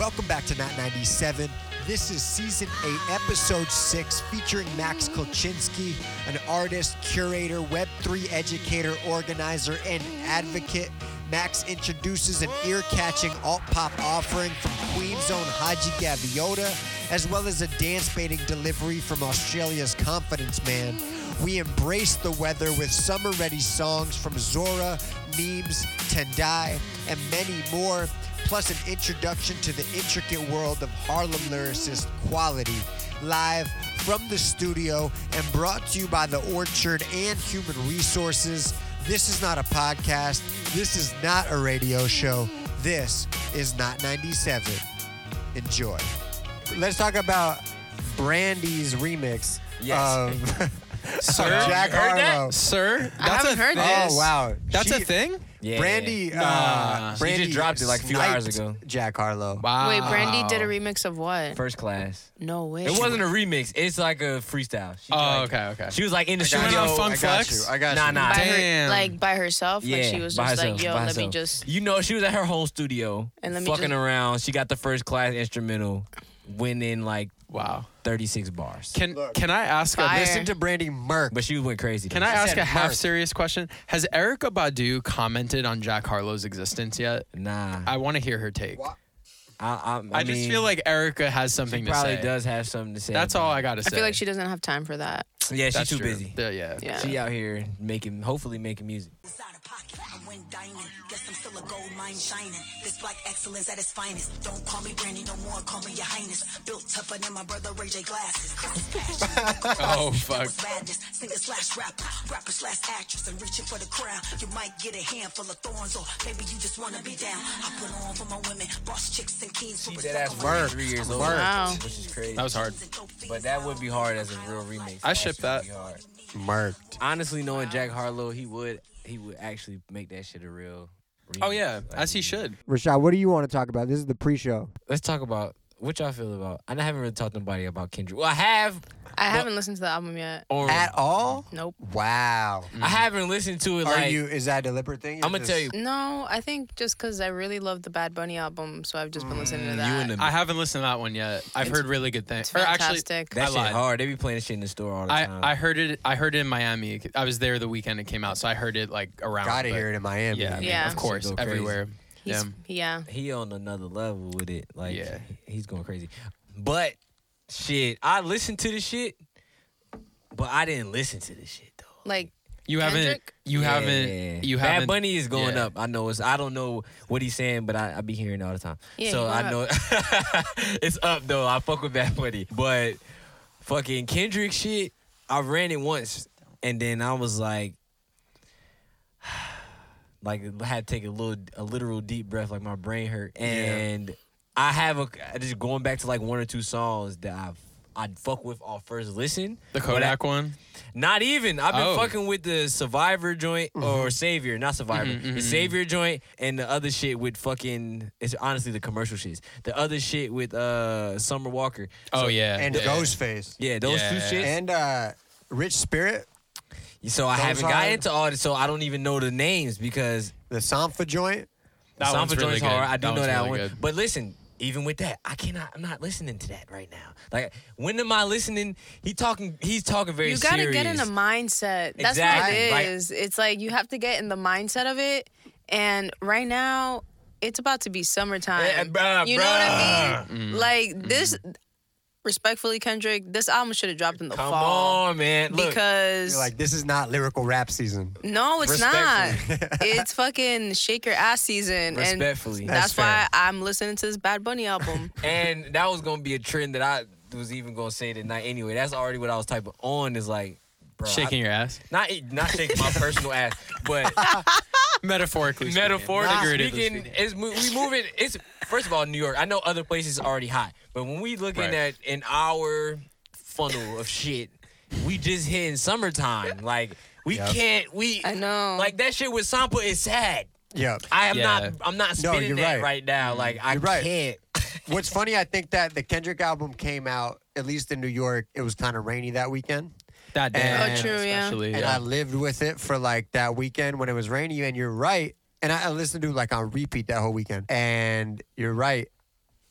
Welcome back to Not 97. This is season 8, episode 6, featuring Max Kolchinsky, an artist, curator, Web3 educator, organizer, and advocate. Max introduces an ear catching alt pop offering from Queen's own Haji Gaviota, as well as a dance baiting delivery from Australia's Confidence Man. We embrace the weather with summer ready songs from Zora, Neems, Tendai, and many more plus an introduction to the intricate world of Harlem lyricist Quality, live from the studio and brought to you by The Orchard and Human Resources. This is not a podcast. This is not a radio show. This is not 97. Enjoy. Let's talk about Brandy's remix Yes. of Sir, Jack you that? Harlow. sir, I haven't heard Oh this. wow, That's She- a thing. Yeah. Brandy, Nah. uh, She Brandy just dropped it like a few hours ago. Jack Harlow. Wow. Wait, Brandy did a remix of what? First class. No way. It wasn't a remix. It's like a freestyle. She Oh, like- okay, okay. She was like in the She went studio. on Fun I got Flex? you. I got Nah, you. nah. by Damn. her, like by herself. Yeah, like she was by just herself, like, yo, by let me herself. just. You know, she was at her home studio And let me fucking just- around. She got the first class instrumental, went in like wow. 36 bars. Can can I ask a Fire. Listen to Brandy Merck. But she went crazy. can. I She ask said a half serious question? Has Erykah Badu commented on Jack Harlow's existence yet? Nah. I want to hear her take. I, I, I, I, just feel like Erica has something to say. she probably say. does have something to say. That's all. I got to say. I feel like she doesn't have time for that. Yeah, she's That's too true. busy. Yeah, yeah. Yeah. She out here making, hopefully making music. Went dining. Guess I'm still a gold mine shining. This black excellence at its finest. Don't call me Brandy no more, call me your highness. Built tougher than my brother Ray J glasses. Oh, fuck. Madness. Singer slash rapper, rapper slash actress, and reaching for the crown. You might get a handful of thorns, or maybe you just wanna be down. I put on for my women, boss chicks and kings for She respect dead ass work. Three years old. Wow. Which is crazy. That was hard. But that would be hard as a real remake. I ship that. Merck. Honestly, knowing Jack Harlow, he would he would actually make that shit a real. Remix. Oh yeah, Like, as he should. Rashad, what do you want to talk about? This is the pre-show. Let's talk about what y'all feel about. and I haven't really talked to nobody about Kendrick. Well, I have. I haven't listened to the album yet. Or At all? Nope. Wow. I haven't listened to it. Are like you? Is that a deliberate thing? I'm gonna tell you, No, I think just because I really love the Bad Bunny album, so I've just been listening to mm, that. you and the I haven't listened to that one yet. I've heard really good things. It's Or actually, fantastic. that I shit lied. hard. They be playing this shit in the store all the time. I heard it. I heard it in Miami. I was there the weekend it came out, so I heard it like around. Gotta but- hear it in Miami. Yeah, I mean, Yeah. of course, Shit go crazy. everywhere. He's, Yeah. yeah. he on another level with it. Like, Yeah. he's going crazy. But shit, I listened to the shit, but I didn't listen to the shit though. Like, You haven't. Kendrick? You Yeah. haven't. You Bad haven't. Bad Bunny is going yeah. up. I know it's. I don't know what he's saying, but I, I be hearing it all the time. Yeah, so I going know it's up though. I fuck with Bad Bunny, but fucking Kendrick shit. I ran it once, and then I was like, like I had to take a little, a literal deep breath, like my brain hurt, and I have a just going back to like one or two songs that I've. I'd fuck with off first listen. The but I- Kodak one. not even. I've been Oh. fucking with the Survivor joint or Savior, not Survivor. Mhm, The mhm. Savior joint and the other shit with fucking. It's honestly the commercial shits. The other shit with uh Summer Walker. Oh So- yeah. And yeah. Ghostface. Yeah, those two Yeah. shits. And uh, Rich Spirit, so I haven't are- got into all this, so I don't even know the names because the Sampha joint. That one's Sanford really joint's good. hard. I do That know that really one. good. But listen. Even with that, I cannot. I'm not listening to that right now. Like, when am I listening? He talking. He's talking very you got to serious. get in the mindset. That's Exactly, what like- it is. It's like you have to get in the mindset of it. And right now, it's about to be summertime. Eh, bruh, you know what I mean? Mm. Like this. Respectfully, Kendrick, this album should have dropped in the Come fall on, man. Look, because You're like, this is not lyrical rap season. no, it's not. Respectfully. it's fucking shake your ass season, and respectfully. that's, That's why fair. I'm listening to this Bad Bunny album. And that was gonna be a trend that I was even gonna say tonight anyway. That's already what I was typing on is like, bro, Shaking I- your ass. not not shaking my personal ass, but Metaphorically. speaking. metaphorically Figuratively speaking, it's mo- we moving. It's first of all New York. I know other places are already hot, but when we looking Right. at an hour funnel of shit, we just hitting summertime. Like we Yep. can't. We I know. like that shit with Sampha is sad. Yeah. I am Yeah. not. I'm not No, spinning you're that right. right. now. Mm-hmm. Like I You're right. can't. What's funny, I think that the Kendrick album came out, at least in New York, it was kind of rainy that weekend. That day. Oh, and- Oh, true, yeah. And yeah. I lived with it for like that weekend when it was rainy. And you're right. And I, I listened to it like on repeat that whole weekend. And you're right.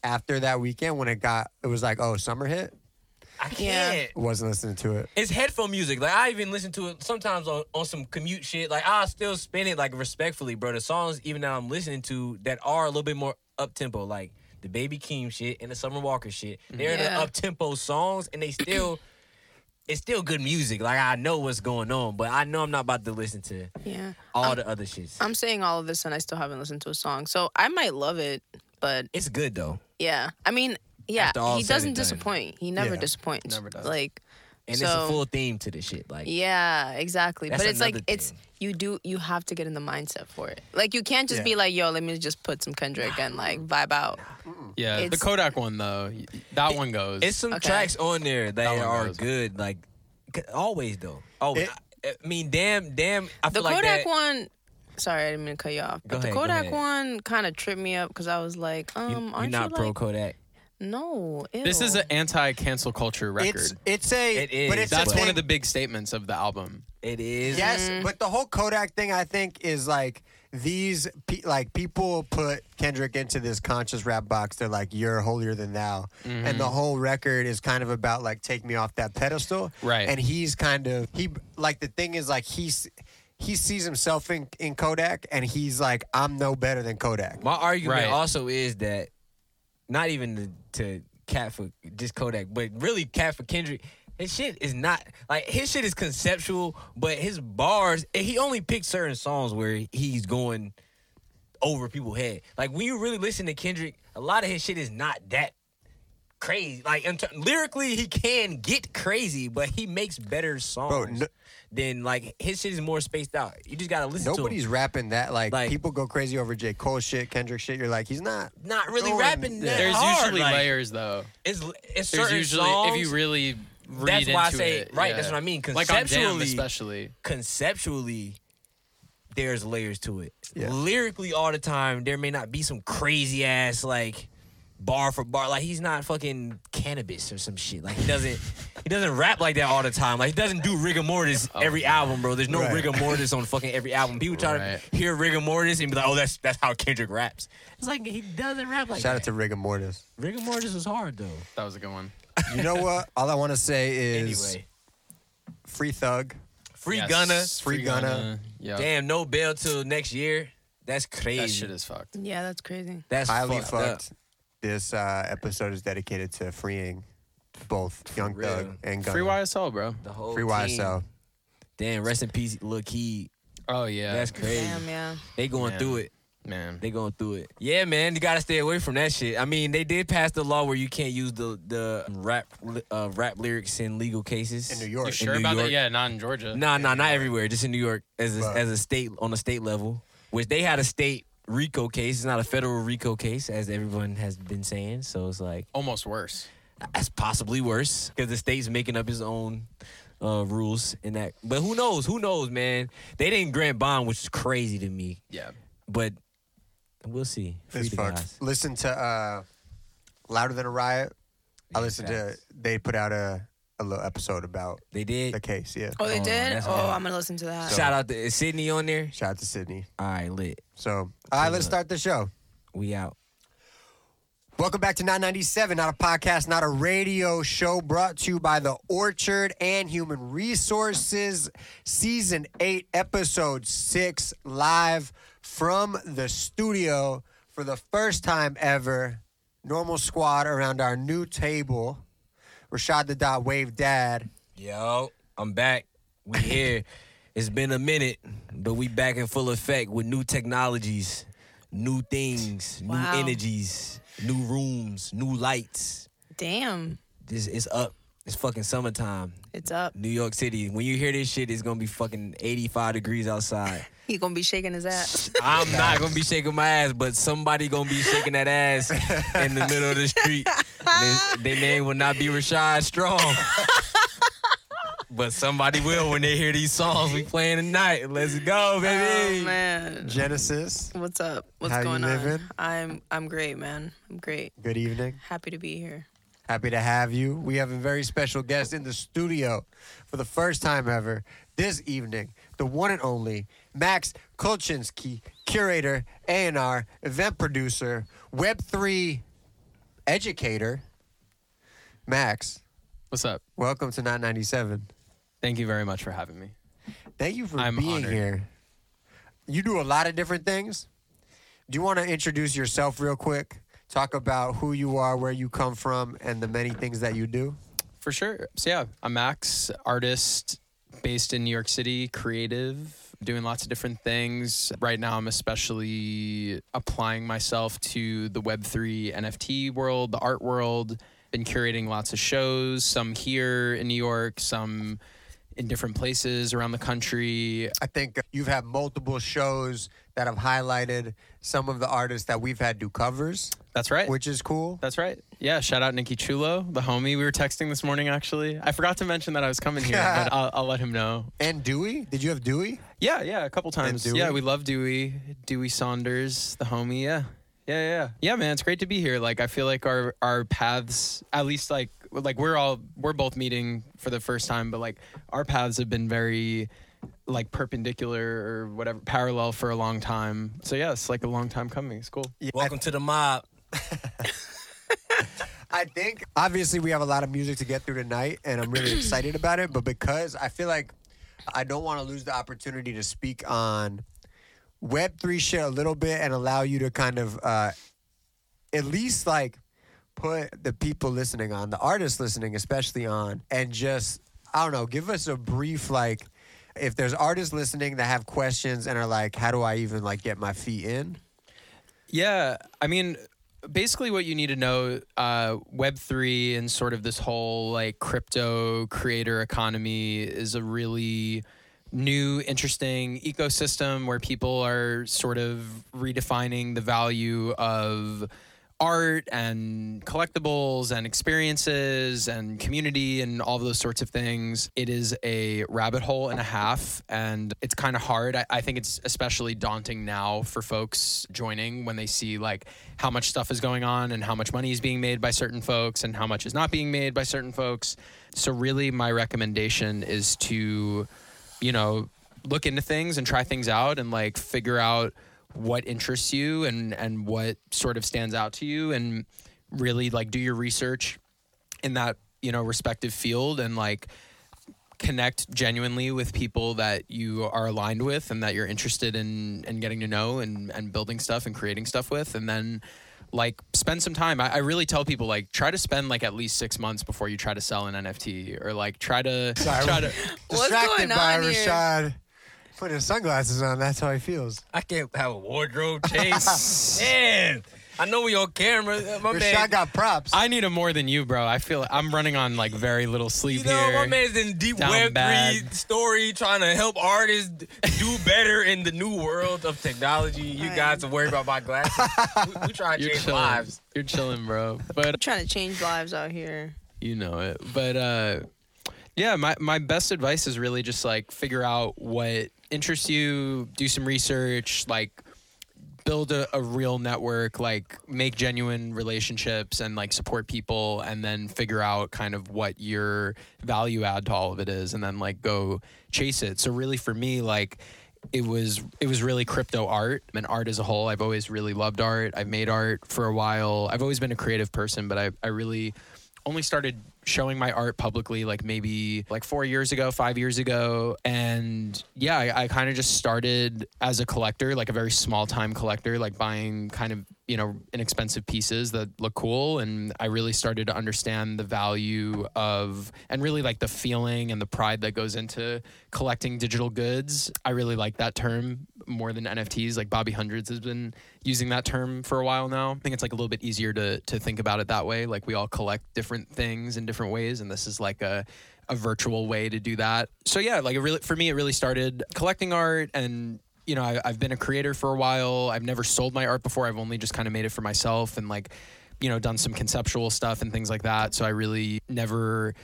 after that weekend when it got it was like oh summer hit. I can't. Wasn't listening to it. It's headphone music. Like I even listen to it sometimes on, on some commute shit. Like I still spin it like respectfully, bro. The songs even that I'm listening to that are a little bit more up tempo, like the Baby Keem shit and the Summer Walker shit. They're the up tempo songs, and they still. It's still good music. Like I know what's going on, but I know I'm not about to listen to Yeah. all the other shits. I'm saying all of this and I still haven't listened to a song. So I might love it, but it's good though, yeah. I mean, yeah, he doesn't disappoint. He never Yeah. disappoints. Never does. Like and so, it's a full theme to the shit. Like Yeah, exactly. But it's like another it's you do you have to get in the mindset for it. Like you can't just Yeah. be like, yo, let me just put some Kendrick and like vibe out. Yeah, the Kodak one though, y- that one goes. It's some Okay. tracks on there that, That are goes. good. Like always though. Always. It- I, I mean, damn, damn. I The feel like Kodak that. one. Sorry, I didn't mean to cut you off. But the ahead, go Kodak one kind of tripped me up because I was like, um, you, aren't you're not you pro like, Kodak. No? this is an anti-cancel culture record. It's it's a It is, but it's That's a one thing- of the big statements of the album. It is. Yes, mm-hmm. but the whole Kodak thing, I think, is like these pe- like people put Kendrick into this conscious rap box. They're like, "You're holier than thou," mm-hmm. and the whole record is kind of about like, "Take me off that pedestal." Right. And he's kind of he like the thing is like he's he sees himself in in Kodak, and he's like, "I'm no better than Kodak." My argument Right. also is that not even to, to cat for just Kodak, but really cat for Kendrick. His shit is not like his shit is conceptual, but his bars he only picks certain songs where he's going over people's head. Like when you really listen to Kendrick, a lot of his shit is not that crazy. Like in ter- lyrically, he can get crazy, but he makes better songs no- than like his shit is more spaced out. You just gotta listen Nobody's to him. rapping that like, Like- people go crazy over J Cole shit, Kendrick shit. You're like, he's not. Not really going- rapping yeah. that There's hard. usually like, layers though. It's it's There's certain usually songs. if you really read That's why I say- it, right, yeah. that's what I mean. Like Conceptually- especially. conceptually there's layers to it. Yeah. Lyrically, all the time there may not be some crazy ass like bar for bar. Like he's not fucking Canibus or some shit. Like he doesn't he doesn't rap like that all the time. Like he doesn't do rigamortus oh, every album, bro. There's no Right. rigamortus on fucking every album. People try Right. to hear rigamortus and be like, oh, that's that's how Kendrick raps. It's like he doesn't rap like Shout out to Rigamortus. rigor mortis was hard though. That was a good one. You know what? All I want to say is Anyway, free thug. free Yes, Gunna. Free Gunna. Yeah. Damn, no bail till next year. That's crazy. That shit is fucked. yeah, that's crazy. That's highly fucked. up. fucked. This uh, episode is dedicated to freeing both Young real. Thug and Gunna. Free YSL, bro. The whole Free team. YSL. Damn, rest in peace, Lil Keed. Oh yeah. That's crazy. Damn, yeah. They going Man. through it. man. They going through it. Yeah, man, you gotta stay away from that shit. I mean, they did pass the law where you can't use the the rap uh, rap lyrics in legal cases In New York. You sure New about York. that? Yeah, not in Georgia. Nah, nah, not everywhere. Just in New York as a, But- as a state on a state level, which they had a state RICO case. It's not a federal RICO case, as everyone has been saying. So it's like Almost worse. that's possibly worse because the state's making up his own uh, rules in that. But who knows? Who knows, man? They didn't grant bond, which is crazy to me. Yeah. But we'll see. Free It's the fucked. guys. Listen to uh, Louder Than a Riot. I listened to. They put out a, a little episode about They did. the case. Yeah. Oh, they Oh, did? that's Oh, hard. I'm gonna listen to that. Shout out to is Sidney on there. Shout out to Sidney. All right, lit. So, all right, let's start the show. We out. Welcome back to 997, not a podcast, not a radio show, brought to you by The Orchard and Human Resources, Season 8, Episode 6, live from the studio for the first time ever. Normal squad around our new table. Rashad the Dot Wave Dad. Yo, I'm back. We here. it's been a minute, but we back in full effect with new technologies, new things, Wow. new energies, new rooms, new lights. Damn, This it's up. It's fucking summertime. it's up. New York City. When you hear this shit, it's gonna be fucking 85 degrees outside. He gonna be shaking his ass. I'm not gonna be shaking my ass, but somebody gonna be shaking that ass in the middle of the street. And Their name will not be Rashad Strong. But somebody will when they hear these songs we playing tonight. Let's go, baby. oh baby. man, Genesis, what's up? What's How you going on? I'm I'm great, man. I'm great. good evening. Happy to be here. Happy to have you. We have a very special guest in the studio for the first time ever this evening. The one and only Max Kolchinsky, curator, A&R, event producer, Web3 educator, Max. What's up? Welcome to Not 97. Thank you very much for having me. Thank you for I'm being honored. here. You do a lot of different things. Do you want to introduce yourself real quick? Talk about who you are, where you come from, and the many things that you do. For sure. So yeah, I'm Max, artist based in New York City, creative, doing lots of different things. Right now I'm especially applying myself to the web3 NFT world, the art world. Been curating lots of shows, some here in New York, some in different places around the country. I think you've had multiple shows that have highlighted some of the artists that we've had do covers, That's right. which is cool. That's right. Yeah, shout out Nikki Chulo, the homie we were texting this morning actually. I forgot to mention that I was coming here, but I'll, I'll let him know. And Dewey, did you have Dewey? Yeah, yeah, a couple times. Dewey? Yeah, we love Dewey. Dewey Saunders, the homie. Yeah. Yeah, yeah, yeah. Yeah, man, it's great to be here. Like I feel like our our paths at least like like we're all we're both meeting for the first time, but like our paths have been very like perpendicular or whatever parallel for a long time. So yeah, it's like a long time coming. It's cool. Yeah, Welcome to the mob. I think obviously we have a lot of music to get through tonight, and I'm really excited about it. But because I feel like I don't want to lose the opportunity to speak on Web three shit a little bit and allow you to kind of uh, at least like put the people listening on, the artists listening especially on, and just I don't know, give us a brief like. If there's artists listening that have questions and are like, "How do I even like get my feet in?" Yeah, I mean, basically, what you need to know, uh, Web three and sort of this whole like crypto creator economy is a really new, interesting ecosystem where people are sort of redefining the value of art and collectibles and experiences and community and all those sorts of things. It is a rabbit hole and a half, and it's kind of hard. I, I think it's especially daunting now for folks joining when they see like how much stuff is going on and how much money is being made by certain folks and how much is not being made by certain folks. So, really, my recommendation is to, you know, look into things and try things out and like figure out what interests you and and what sort of stands out to you and really like do your research in that you know respective field and like connect genuinely with people that you are aligned with and that you're interested in in getting to know and and building stuff and creating stuff with and then like spend some time I, I really tell people like try to spend like at least six months before you try to sell an nft or like try to Sorry. try to What's Distracted going by here? Rashad putting his sunglasses on. That's how he feels. I can't have a wardrobe change. Man, I know we on camera. Uh, My Rashad man, got props. I need it more than you, bro. I feel I'm running on like very little sleep you know, here. my man's in deep Down Web bad. three story, trying to help artists do better in the new world of technology. You Right. guys are worried about my glasses. we, we try to You're change chilling. lives. You're chilling, bro. But trying to change lives out here. you know it. But uh yeah, my my best advice is really just like figure out what interests you, do some research, like build a, a real network, like make genuine relationships and like support people and then figure out kind of what your value add to all of it is and then like go chase it. So really for me like it was it was really crypto art and art as a whole. I've always really loved art. I've made art for a while. I've always been a creative person, but I I really only started showing my art publicly like maybe like four years ago, five years ago. And yeah, I, I kind of just started as a collector, like a very small time collector, like buying kind of, you know, inexpensive pieces that look cool. And I really started to understand the value of, and really like the feeling and the pride that goes into collecting digital goods. I really like that term more than NFTs. Like Bobby Hundreds has been using that term for a while now. I think it's like a little bit easier to to think about it that way. Like we all collect different things and different ways, and this is like a a virtual way to do that. So yeah, like it really for me, it really started collecting art and. You know, I, I've been a creator for a while. I've never sold my art before. I've only just kind of made it for myself and like, you know, done some conceptual stuff and things like that. So I really never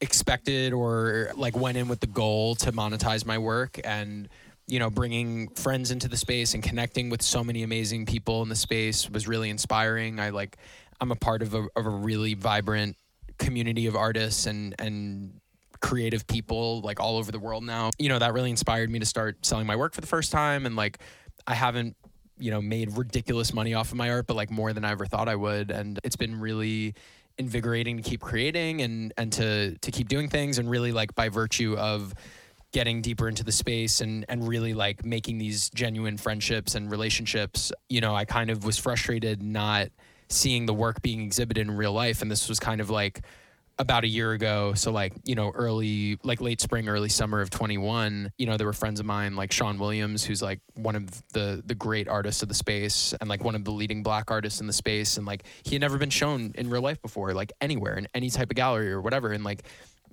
expected or like went in with the goal to monetize my work and you know bringing friends into the space and connecting with so many amazing people in the space was really inspiring i like i'm a part of a, of a really vibrant community of artists and and creative people like all over the world now. You know, that really inspired me to start selling my work for the first time and like I haven't you know made ridiculous money off of my art but like more than I ever thought I would and it's been really invigorating to keep creating and and to to keep doing things and really like by virtue of getting deeper into the space and and really like making these genuine friendships and relationships you know I kind of was frustrated not seeing the work being exhibited in real life. And this was kind of like about a year ago. So like, you know, early like late spring, early summer of 21, you know, there were friends of mine like Sean Williams, who's like one of the the great artists of the space and like one of the leading black artists in the space. And like he had never been shown in real life before, like anywhere in any type of gallery or whatever. And like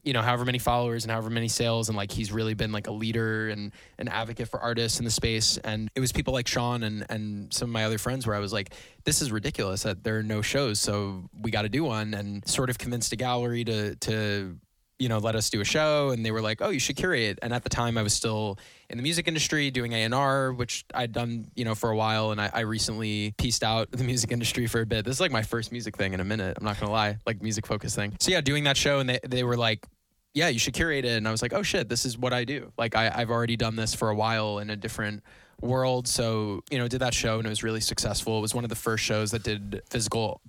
you know however many followers and however many sales and like he's really been like a leader and an advocate for artists in the space. And it was people like sean and and some of my other friends where i was like this is ridiculous that there are no shows so we got to do one. And sort of convinced a gallery to to you know let us do a show. And they were like oh you should curate. And at the time i was still in the music industry doing a&r which i'd done you know for a while. And I, I, recently pieced out the music industry for a bit. This is like my first music thing in a minute. I'm not gonna lie. Like music focus thing. So yeah doing that show and they, they were like yeah, you should curate it. And I was like, oh shit, this is what I do. Like I, I've already done this for a while in a different world. So, you know, did that show and it was really successful. It was one of the first shows that did physical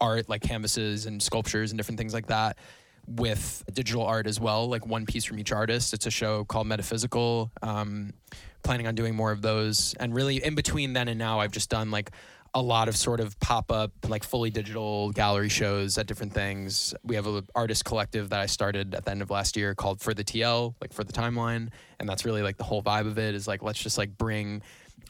art, like canvases and sculptures and different things like that with digital art as well, like one piece from each artist. It's a show called Metaphysical. Um, planning on doing more of those. And really in between then and now, I've just done like a lot of sort of pop up, like fully digital gallery shows at different things. We have an artist collective that I started at the end of last year called For the TL, like for the timeline. And that's really like the whole vibe of it is like, let's just like bring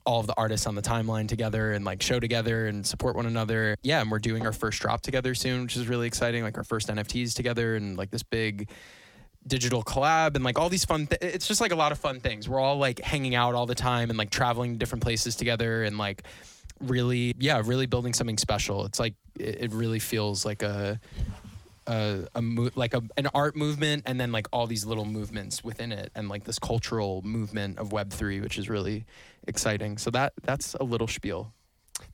all of the artists on the timeline together and like show together and support one another. Yeah. And we're doing our first drop together soon, which is really exciting. Like our first NFTs together and like this big digital collab and like all these fun th- it's just like a lot of fun things we're all like hanging out all the time and like traveling to different places together and like really, yeah, really building something special. It's like it, it really feels like a a, a mo- like a, an art movement and then like all these little movements within it and like this cultural movement of web3 which is really exciting. So that that's a little spiel.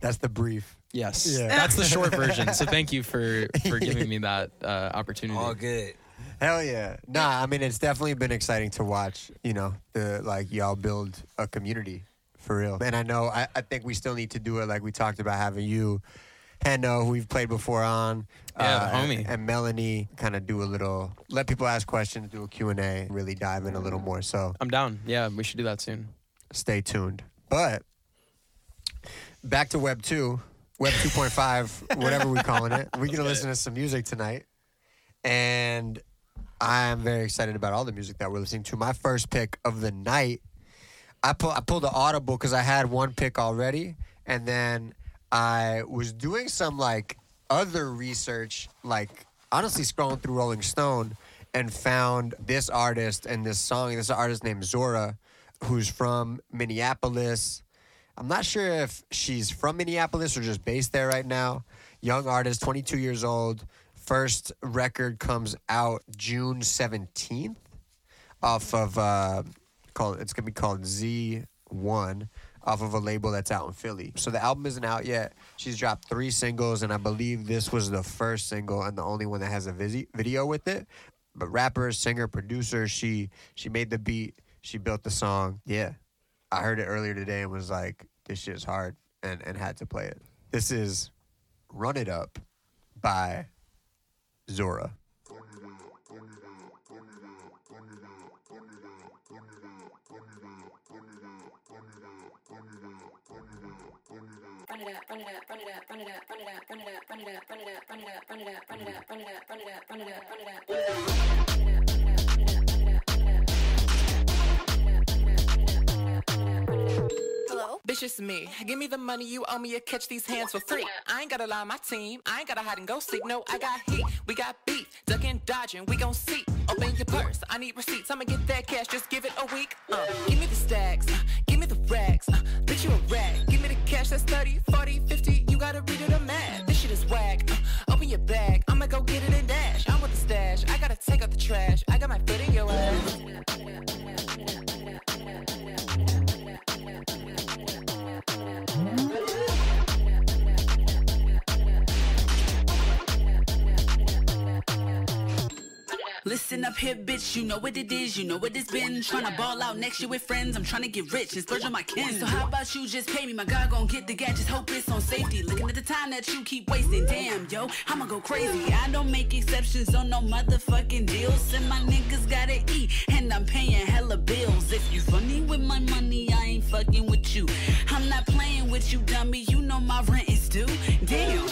That's the brief. Yes. Yeah. that's the short version. So thank you for for giving me that uh, opportunity. All good. Hell yeah. Nah, I mean it's definitely been exciting to watch, you know, the like y'all build a community for real. And I know I, I think we still need to do it like we talked about having you, Hendo, uh, who we've played before on, yeah, uh, homie, and, and Melanie, kind of do a little, let people ask questions, do a Q and A, really dive in a little more. So I'm down. Yeah, we should do that soon. Stay tuned. But back to Web two, Web two point five, whatever we're calling it. We're gonna listen it. to some music tonight, and. I am very excited about all the music that we're listening to. My first pick of the night I pull I pulled the audible because I had one pick already, and then I was doing some like other research, like honestly scrolling through Rolling Stone, and found this artist and this song. This artist named Zora, who's from Minneapolis. I'm not sure if she's from Minneapolis or just based there right now. Young artist, 22 years old. First record comes out June 17th off of uh, called it's gonna be called Z One off of a label that's out in Philly. So the album isn't out yet. She's dropped three singles, and I believe this was the first single and the only one that has a visi- video with it. But rapper, singer, producer, she she made the beat, she built the song. Yeah, I heard it earlier today and was like, this shit's hard, and and had to play it. This is Run It Up by Zora. run it up, run it up, run it up, run it up, run it up, run it up, run it up, run it up, run it up, run it up, run it up, run it up, run it up, run it up, run it up, run it up. Bitch, it's me. Give me the money you owe me or catch these hands for free. I ain't gotta lie, my team. I ain't gotta hide and go sleep. No, I got heat. We got beef. Ducking, dodging. We gon' see. Open your purse. I need receipts. I'ma get that cash. Just give it a week. Uh, give me the stacks. Uh, give me the racks. Uh, bitch, you a rag. Give me cash that's 30, 40, 50. You gotta read it a mad. This shit is whack. Uh, open your bag. I'ma go get it and dash. I'm with the stash. I gotta take out the trash. I got my foot in your ass. Listen up here, bitch, you know what it is, you know what it's been. Tryna ball out next year with friends, I'm tryna get rich and splurge on my kin. So how about you just pay me? My God gon' get the gadgets, hope it's on safety. Looking at the time that you keep wasting, damn, yo, I'ma go crazy. I don't make exceptions on no motherfucking deals. And my niggas gotta eat, and I'm paying hella bills. If you funny with my money, I ain't fucking with you. I'm not playing with you, dummy, you know my rent is due. Damn.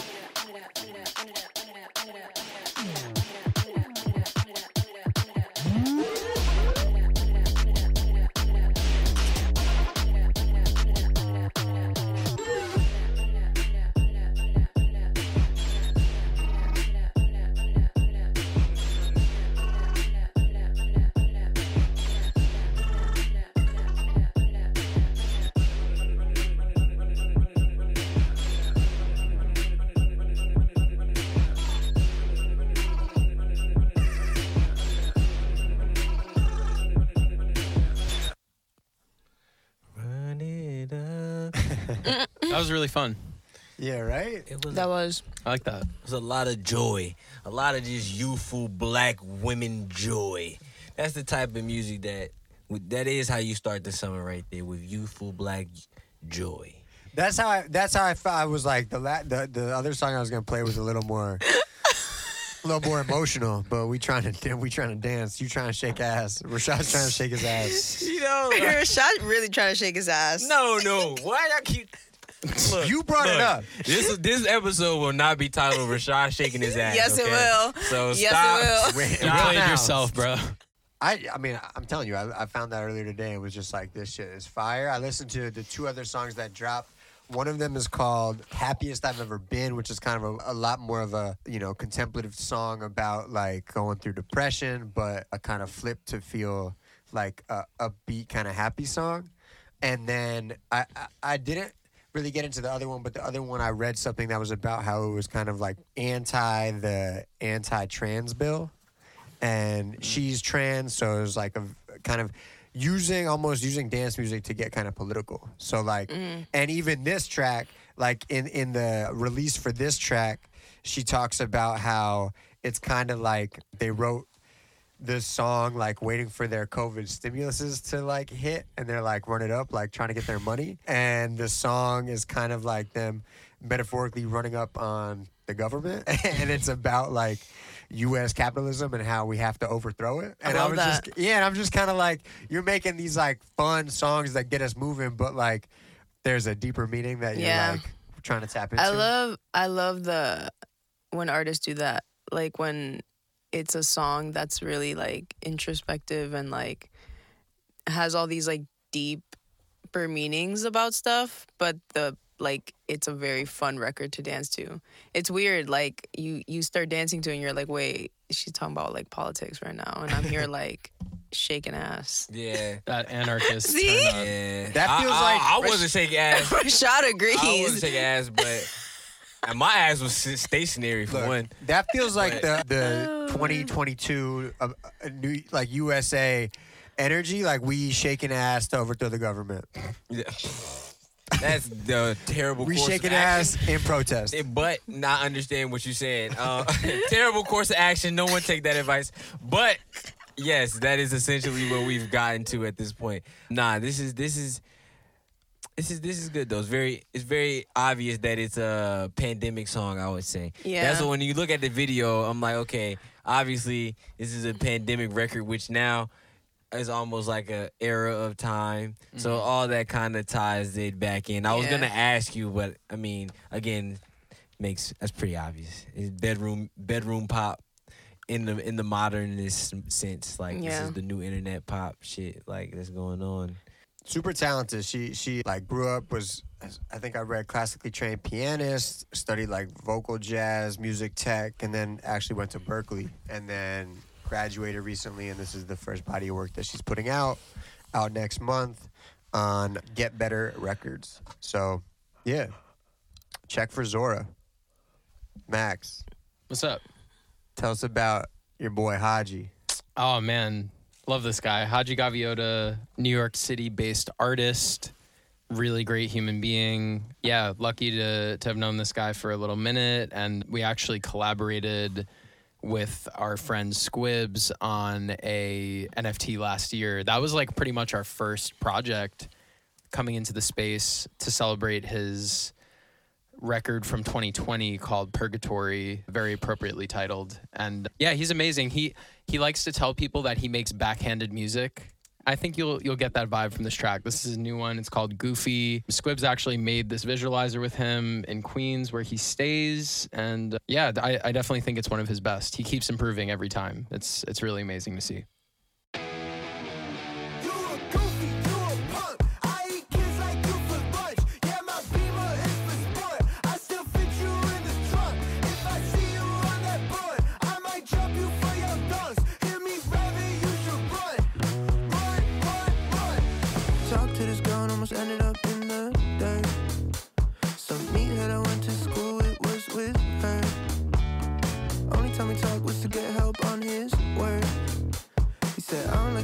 Was really fun. Yeah, right? It was, That was I like that. it was a lot of joy, a lot of just youthful black women joy. That's the type of music that that is how you start the summer right there with youthful black joy. That's how I. That's how I felt. I was like the la- the the other song I was gonna play was a little more, a little more emotional. But we trying to we trying to dance. You trying to shake ass. Rashad's trying to shake his ass. You know, like- Rashad really trying to shake his ass. no, no. Why y'all keep? Look, You brought it up. This this episode will not be titled Rashad shaking his ass. Yes, it will. So Yes, it stop. will. Wait, You played yourself, bro. I I mean I'm telling you I, I found that earlier today and was just like this shit is fire. I listened to the two other songs that dropped. One of them is called "Happiest I've Ever Been," which is kind of a, a lot more of a you know contemplative song about like going through depression, but a kind of flip to feel like a upbeat kind of happy song. And then I, I I didn't really get into the other one, but the other one I read something that was about how it was kind of like anti the anti-trans bill. And mm. she's trans, so it was like a kind of using almost using dance music to get kind of political. So like, mm. and even this track, like in in the release for this track, she talks about how it's kind of like they wrote this song like waiting for their COVID stimuluses to like hit and they're like run it up, like trying to get their money. And the song is kind of like them metaphorically running up on the government. and it's about like US capitalism and how we have to overthrow it. And I, love was just yeah, and I'm just kind of like, you're making these like fun songs that get us moving, but like there's a deeper meaning that you're Yeah. like trying to tap into. I love I love the when artists do that. Like when it's a song that's really like introspective and like has all these like deeper meanings about stuff, but the like it's a very fun record to dance to. It's weird, like you you start dancing to it and you're like, wait, she's talking about like politics right now, and I'm here like shaking ass. Yeah. That anarchist. See? turn. Yeah. That feels I, like- I, wasn't shaking ass. Rashad I wasn't shaking ass, but and my ass was stationary for Look, one. That feels like the the 2022 uh, uh, new like USA energy, like we shaking ass to overthrow the government. Yeah. That's the terrible. We course of shaking action. ass in protest. But not understand what you're saying. Uh, terrible course of action. No one take that advice. But yes, that is essentially what we've gotten to at this point. Nah, this is this is this is this is good though. It's very it's very obvious that it's a pandemic song. I would say. Yeah. That's when you look at the video. I'm like, okay, obviously this is a pandemic record, which now is almost like a era of time. So mm-hmm. all that kind of ties it back in. I was gonna ask you, but I mean, again, makes that's pretty obvious. It's bedroom bedroom pop in the in the modernist sense. Like this is the new internet pop shit. Like that's going on. Super talented. She she like grew up was I think I read classically trained pianist, studied like vocal jazz, music tech, and then actually went to Berklee and then graduated recently. And this is the first body of work that she's putting out out next month on Get Better Records. So yeah, check for Zora. Max, What's up? tell us about your boy Haji. Oh man, love this guy. Haji Gaviota, New York City based artist, really great human being. Yeah, lucky to to have known this guy for a little minute and we actually collaborated with our friend Squibs on a NFT last year. That was like pretty much our first project coming into the space to celebrate his record from 2020 called Purgatory, very appropriately titled. And yeah, he's amazing. He he likes to tell people that he makes backhanded music. I think you'll you'll get that vibe from this track. This is a new one. It's called Goofy. Squibs actually made this visualizer with him in Queens where he stays, and uh, yeah, I, I definitely think it's one of his best. He keeps improving every time. It's it's really amazing to see.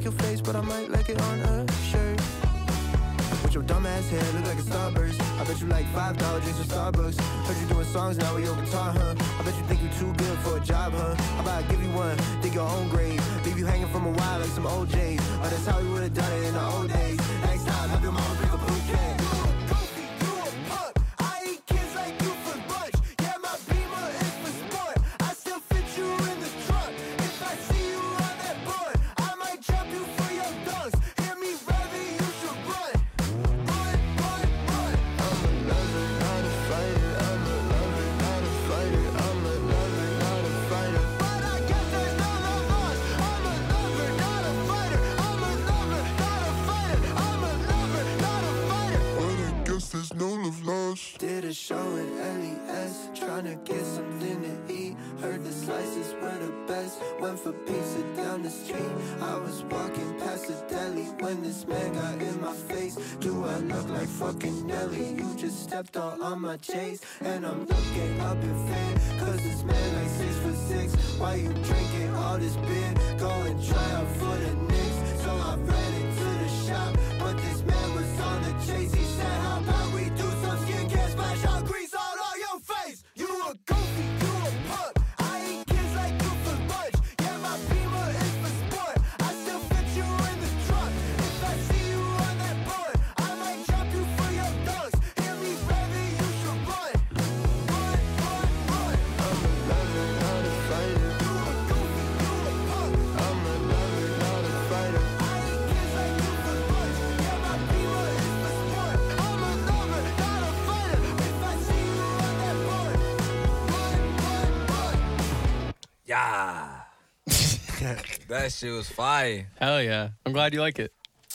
Like your face, but I might like it on a shirt. With your dumb ass hair, look like a starburst. I bet you like five dollar drinks from Starbucks. Heard you doing songs now with your guitar, huh? I bet you think you're too good for a job, huh? How about I give you one, dig your own grave, leave you hanging from a while like some OJs. Oh, that's how we would've done it in the old days. Next time, have your mama pick a bouquet. Did a show in LES, trying to get something to eat. Heard the slices were the best. Went for pizza down the street. I was walking past the deli when this man got in my face. Do I look like fucking Nelly? You just stepped on on my chase, and I'm looking up in fame. Cause this man like six foot six. Why you drinking all this beer? Go and try out for the Knicks. So I ran into the shop, but this man was on the chase. He said, How about we that shit was fire. Hell yeah! I'm glad you like it.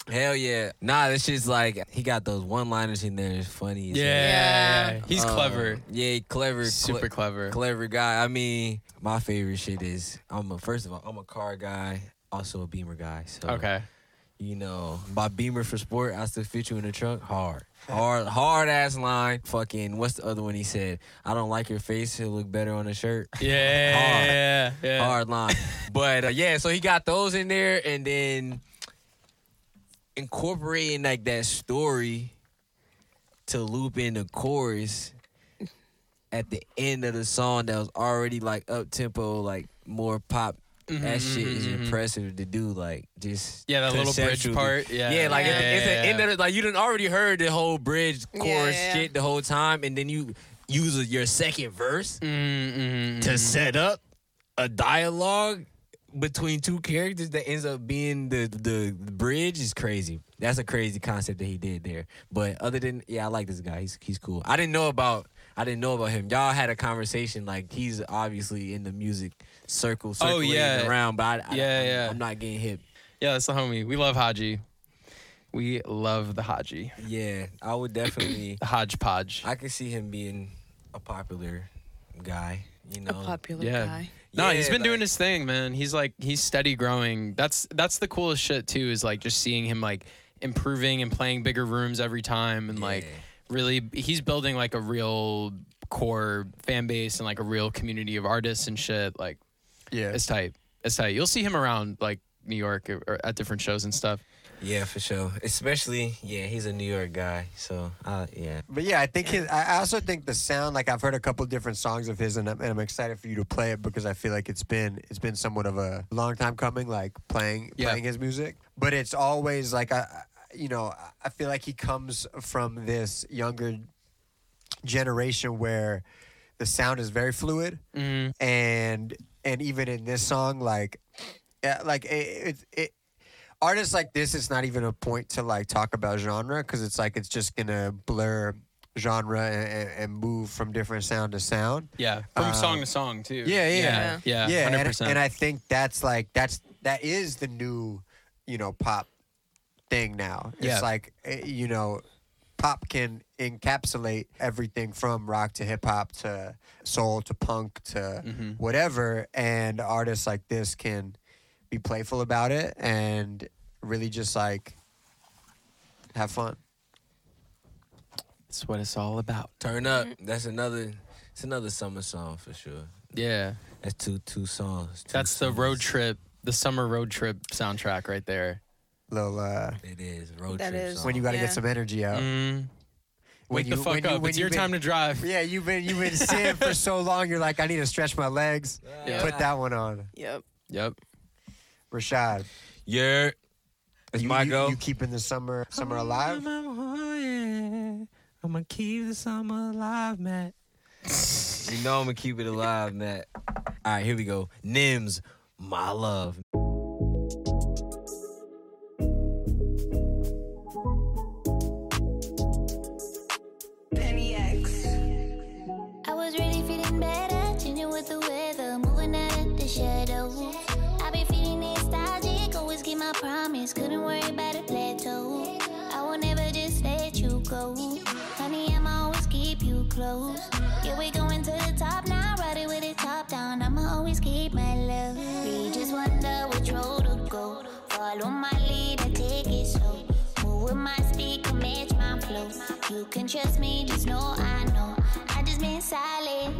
Hell yeah. Nah, this shit's like he got those one liners in there. It's funny. as hell. Yeah, he's Uh, clever, Yeah, he clever. super cle- clever. clever guy. I mean, my favorite shit is I'm a first of all, I'm a car guy, also a beamer guy. So Okay, you know, my beamer for sport, I still fit you in the trunk. Hard. Hard hard ass line. Fucking what's the other one he said? I don't like your face, it'll look better on a shirt. yeah, yeah. hard line. But uh, yeah, so he got those in there, and then incorporating like that story to loop in the chorus at the end of the song that was already like up tempo, like more pop. Mm-hmm, that shit is mm-hmm, mm-hmm. impressive to do. Like just Mm-hmm, Yeah, that little bridge conceptually. part. Yeah, Yeah, like yeah, at the, it's the yeah, end of the, like you done already heard the whole bridge chorus yeah. shit the whole time, and then you use your second verse Mm-hmm. to mm, mm. set up a dialogue between two characters that ends up being the the bridge is crazy. That's a crazy concept that he did there. But other than yeah, I like this guy. He's he's cool. I didn't know about I didn't know about him. Y'all had a conversation like he's obviously in the music circle, oh, circulating yeah. around. But I, I, Yeah, I'm, yeah. I'm not getting hip. Yeah, that's the homie. We love Haji. We love the Haji. Yeah, I would definitely. The hodgepodge. I could see him being a popular guy. You know, A popular Yeah. guy. No, he's Yeah, been doing his thing, man. He's like he's steady growing. That's that's the coolest shit too. Is like just seeing him like improving and playing bigger rooms every time, and like really he's building like a real core fan base and like a real community of artists and shit. Like Yeah. it's tight. It's tight. You'll see him around like New York or, or at different shows and stuff. Yeah, for sure. Especially, yeah, he's a New York guy. So, uh, yeah. But yeah, I think his, I I also think the sound. Like I've heard a couple different songs of his, and I'm, and I'm excited for you to play it because I feel like it's been it's been somewhat of a long time coming. Like playing Yeah. playing his music, but it's always like I, I- you know, I feel like he comes from this younger generation where the sound is very fluid, Mhm. and and even in this song, like, yeah, like it, it, it artists like this, it's not even a point to like talk about genre because it's like it's just gonna blur genre and, and move from different sound to sound. Yeah, from Um, song to song too. Yeah, yeah, yeah, yeah, yeah. hundred And, percent. and I think that's like that's that is the new, you know, pop thing now. It's Yeah. like eh, you know, pop can encapsulate everything from rock to hip hop to soul to punk to Mhm. whatever, and artists like this can be playful about it and really just like have fun. That's what it's all about. Turn up. That's another. It's another summer song for sure. Yeah, That's two two songs. two that's the road trip, the summer road trip soundtrack right there. Little uh, It is road That trip. is. Song. when you got to Yeah. get some energy out. Mm. When Wake you- the fuck when you- up! when it's your been- time to drive. Yeah, you've been you've been sitting for so long. You're like, I need to stretch my legs. Yeah. Put that one on, Yep. Yep. Rashad. Yeah. It's you, my you, go. You keeping the summer summer alive? Yeah. I'm gonna keep the summer alive, Matt. you know I'm gonna keep it alive, Matt. All right, here we go. Nims, my love. Promise, couldn't worry about a plateau. I will never just let you go, honey. I'ma always keep you close. Yeah, we going to the top now, riding with it top down. I'ma always keep my love. We just wonder which road to go. Follow my lead, I take it slow. Move with my speed, match my flow. You can trust me, just know I know. I just been solid,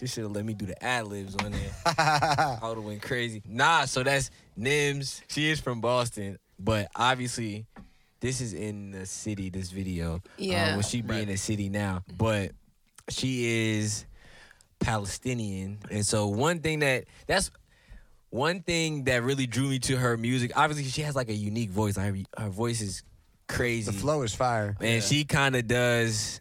She should have let me do the ad libs on there. I would have went crazy. Nah, so that's Nims. She is from Boston, but obviously, this is in the city. This video, Uh, Yeah. well, she be in the city now, but she is Palestinian, and so one thing that that's one thing that really drew me to her music. Obviously, she has like a unique voice. Like her, her voice is crazy. The flow is fire. And she kind of does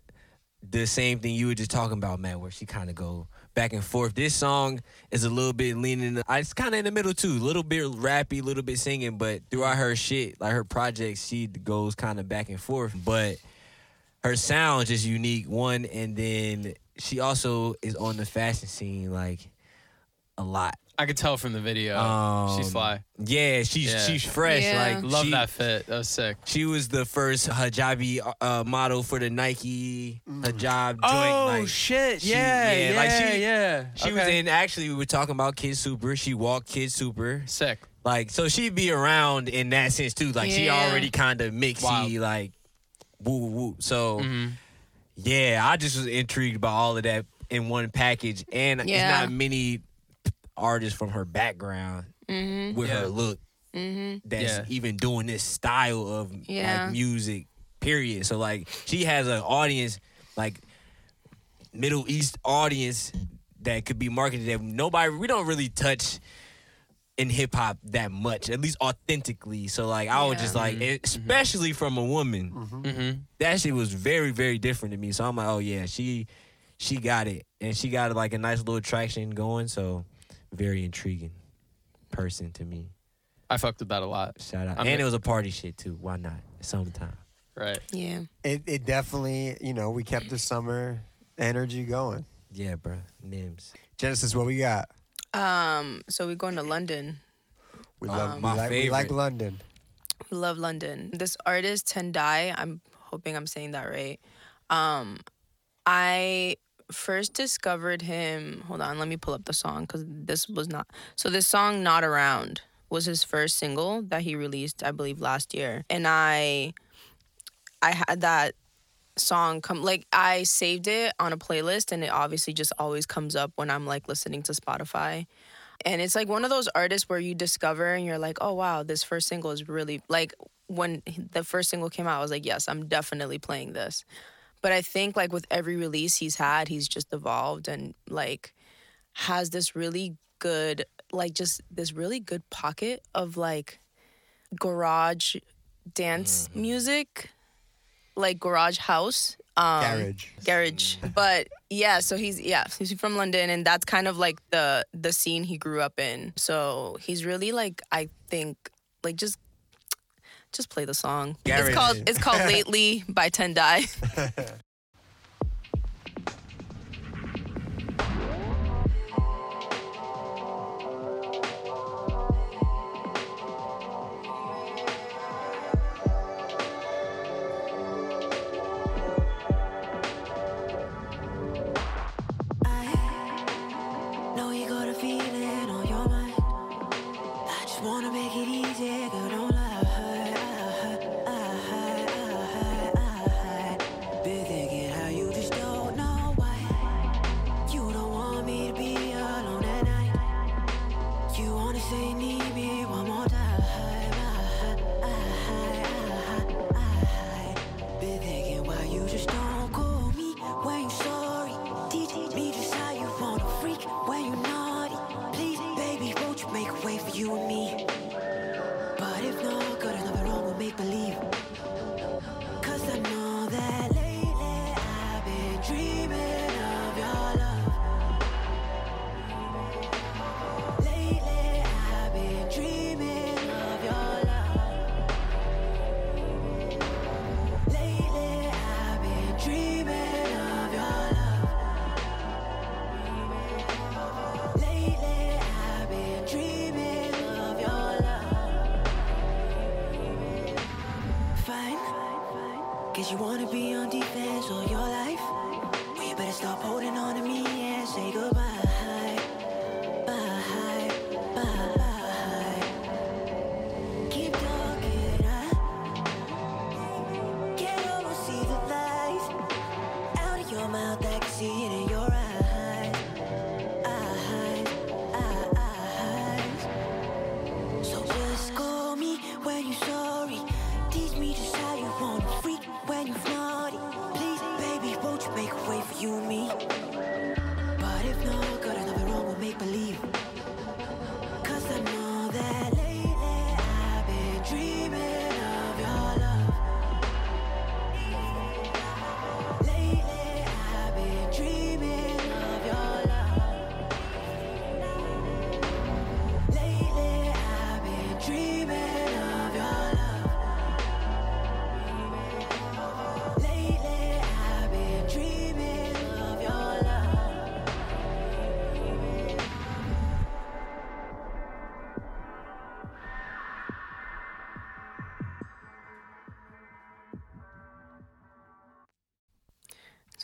the same thing you were just talking about, man. where she kind of go back and forth. This song is a little bit leaning. Uh, it's kind of in the middle too, a little bit rappy, a little bit singing, but throughout her shit, like her projects, she goes kind of back and forth. But her sound just unique. One, and then she also is on the fashion scene like a lot. I could tell from the video. she's Um, fly. Yeah, she's Yeah. she's fresh. Yeah. Like Love she, that fit. That was sick. She was the first hijabi uh, model for the Nike hijab joint. Oh like, shit! she- yeah, yeah, yeah, like she- yeah. She was in. Actually, we were talking about Kid Super. She walked Kid Super. sick. Like so, she'd be around in that sense too. Like she Yeah. already kind of mixy, Wild. like woo woo woo. So Mhm. yeah, I just was intrigued by all of that in one package, and it's not many artists from her background Mm-hmm. with Yeah. her look Mm-hmm. that's Yeah. even doing this style of Yeah. like music. Period. So like she has an audience like Middle East audience that could be marketed that nobody we don't really touch in hip hop that much, at least authentically. So like I was Yeah. just like, especially from a woman, Mm-hmm. that shit was very very different to me. So I'm like, oh yeah, she she got it, and she got like a nice little traction going. So very intriguing person to me. I fucked with that a lot. Shout out, I'm and the- it was a party shit too. Why not? It's summertime. Right. Yeah. It, it definitely, you know, we kept the summer energy going. Yeah, bro. Nims. Genesis, what we got? Um. So we're going to London. We Um, love, we my like, we like favorite. London. We love London. This artist Tendai. I'm hoping I'm saying that right. Um, I first discovered him. Hold on, let me pull up the song because this was not. So this song, "Not Around," was his first single that he released, I believe, last year, and I, I had that song come like I saved it on a playlist, and it obviously just always comes up when I'm like listening to Spotify. And it's like one of those artists where you discover and you're like, oh wow, this first single is really like when the first single came out, I was like, yes, I'm definitely playing this. But I think like with every release he's had, he's just evolved and like has this really good, like just this really good pocket of like garage dance music, like garage house. Um, Garage. garage but yeah so he's yeah he's from london and that's kind of like the the scene he grew up in so he's really like i think like just just play the song. It's called it's called lately by tendai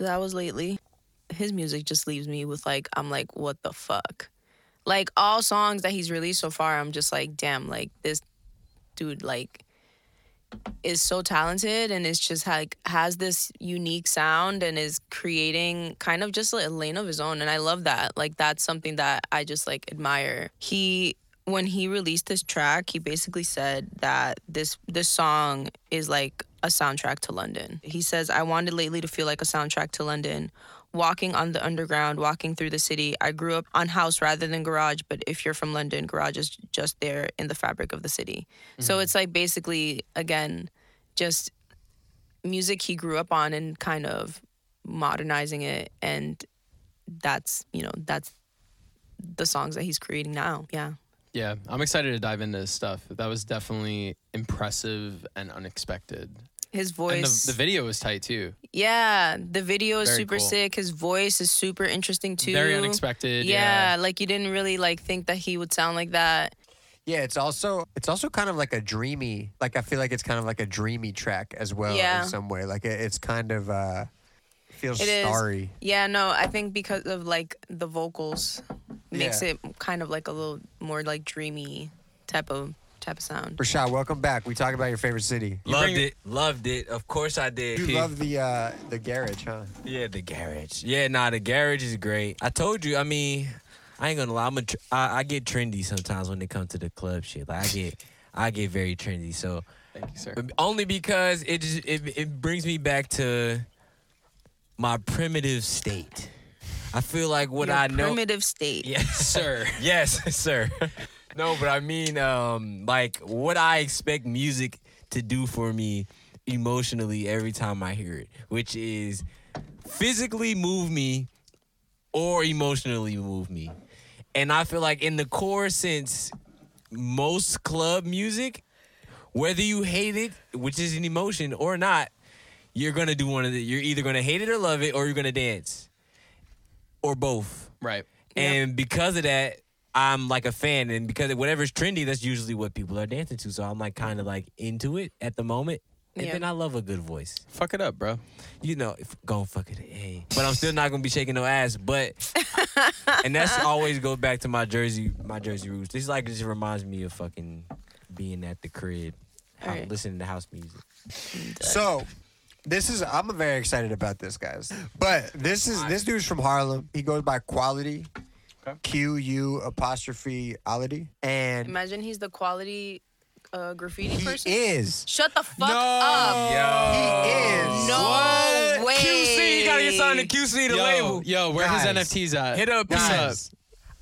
So that was lately. His music just leaves me with like I'm like what the fuck. Like all songs that he's released so far, I'm just like damn, like this dude like is so talented and it's just like has this unique sound and is creating kind of just like a lane of his own and I love that. Like that's something that I just like admire. He when he released this track, he basically said that this this song is like a soundtrack to London. He says, "I wanted lately to feel like a soundtrack to London." Walking on the underground, walking through the city. I grew up on house rather than garage, but if you're from London, garage is just there in the fabric of the city. So mm-hmm. it's like basically, again, just music he grew up on and kind of modernizing it. And that's, you know, that's the songs that he's creating now. Yeah. Yeah, I'm excited to dive into this stuff. That was definitely impressive and unexpected. His And voice. the, the video was tight too. Yeah, the video is Very super cool. sick. His voice is super interesting too. Very unexpected. Yeah, Yeah. like you didn't really like think that he would sound like that. Yeah, it's also it's also kind of like a dreamy. Like I feel like it's kind of like a dreamy track as well Yeah. in some way. Like it, it's kind of uh feels It is. starry. Yeah, no, I think because of like the vocals makes Yeah. it kind of like a little more like dreamy type of type of sound. Rashad, welcome back. We talk about your favorite city. Loved bring- it. Loved it. Of course I did. You P. love the uh the garage, huh? Yeah, the garage. Yeah, nah, the garage is great. I told you. I mean, I ain't gonna lie. I'm a tr- I, I get trendy sometimes when it comes to the club shit. Like I get, I get very trendy. So Thank you, sir. only because it just it, it brings me back to my primitive state. I feel like what Your I know. primitive state. Yes, Sir. yes, sir. No, but I mean, um, like what I expect music to do for me emotionally every time I hear it, which is physically move me or emotionally move me. And I feel like in the core sense, most club music, whether you hate it, which is an emotion or not, you're gonna do one of the. You're either gonna hate it or love it, or you're gonna dance, or both. Right. And because of that, I'm like a fan, and because whatever's trendy, that's usually what people are dancing to. So I'm like kind of like into it at the moment. And Yeah. then I love a good voice. Fuck it up, bro. You know, if, go and fuck it, hey. But I'm still not gonna be shaking no ass. But and that's always go back to my Jersey, my Jersey roots. This like just reminds me of fucking being at the crib, hou- Alright. listening to house music. So this is I'm very excited about this, guys. But this is this dude's from Harlem. He goes by Qu'ality. Okay. Q U apostrophe ality. And Imagine he's the quality uh, graffiti person? he person. is. Shut the fuck up. He is. No way. QC, you gotta get signed to QC the yo, label. yo, where his NFTs at? Hit up, What's Guys,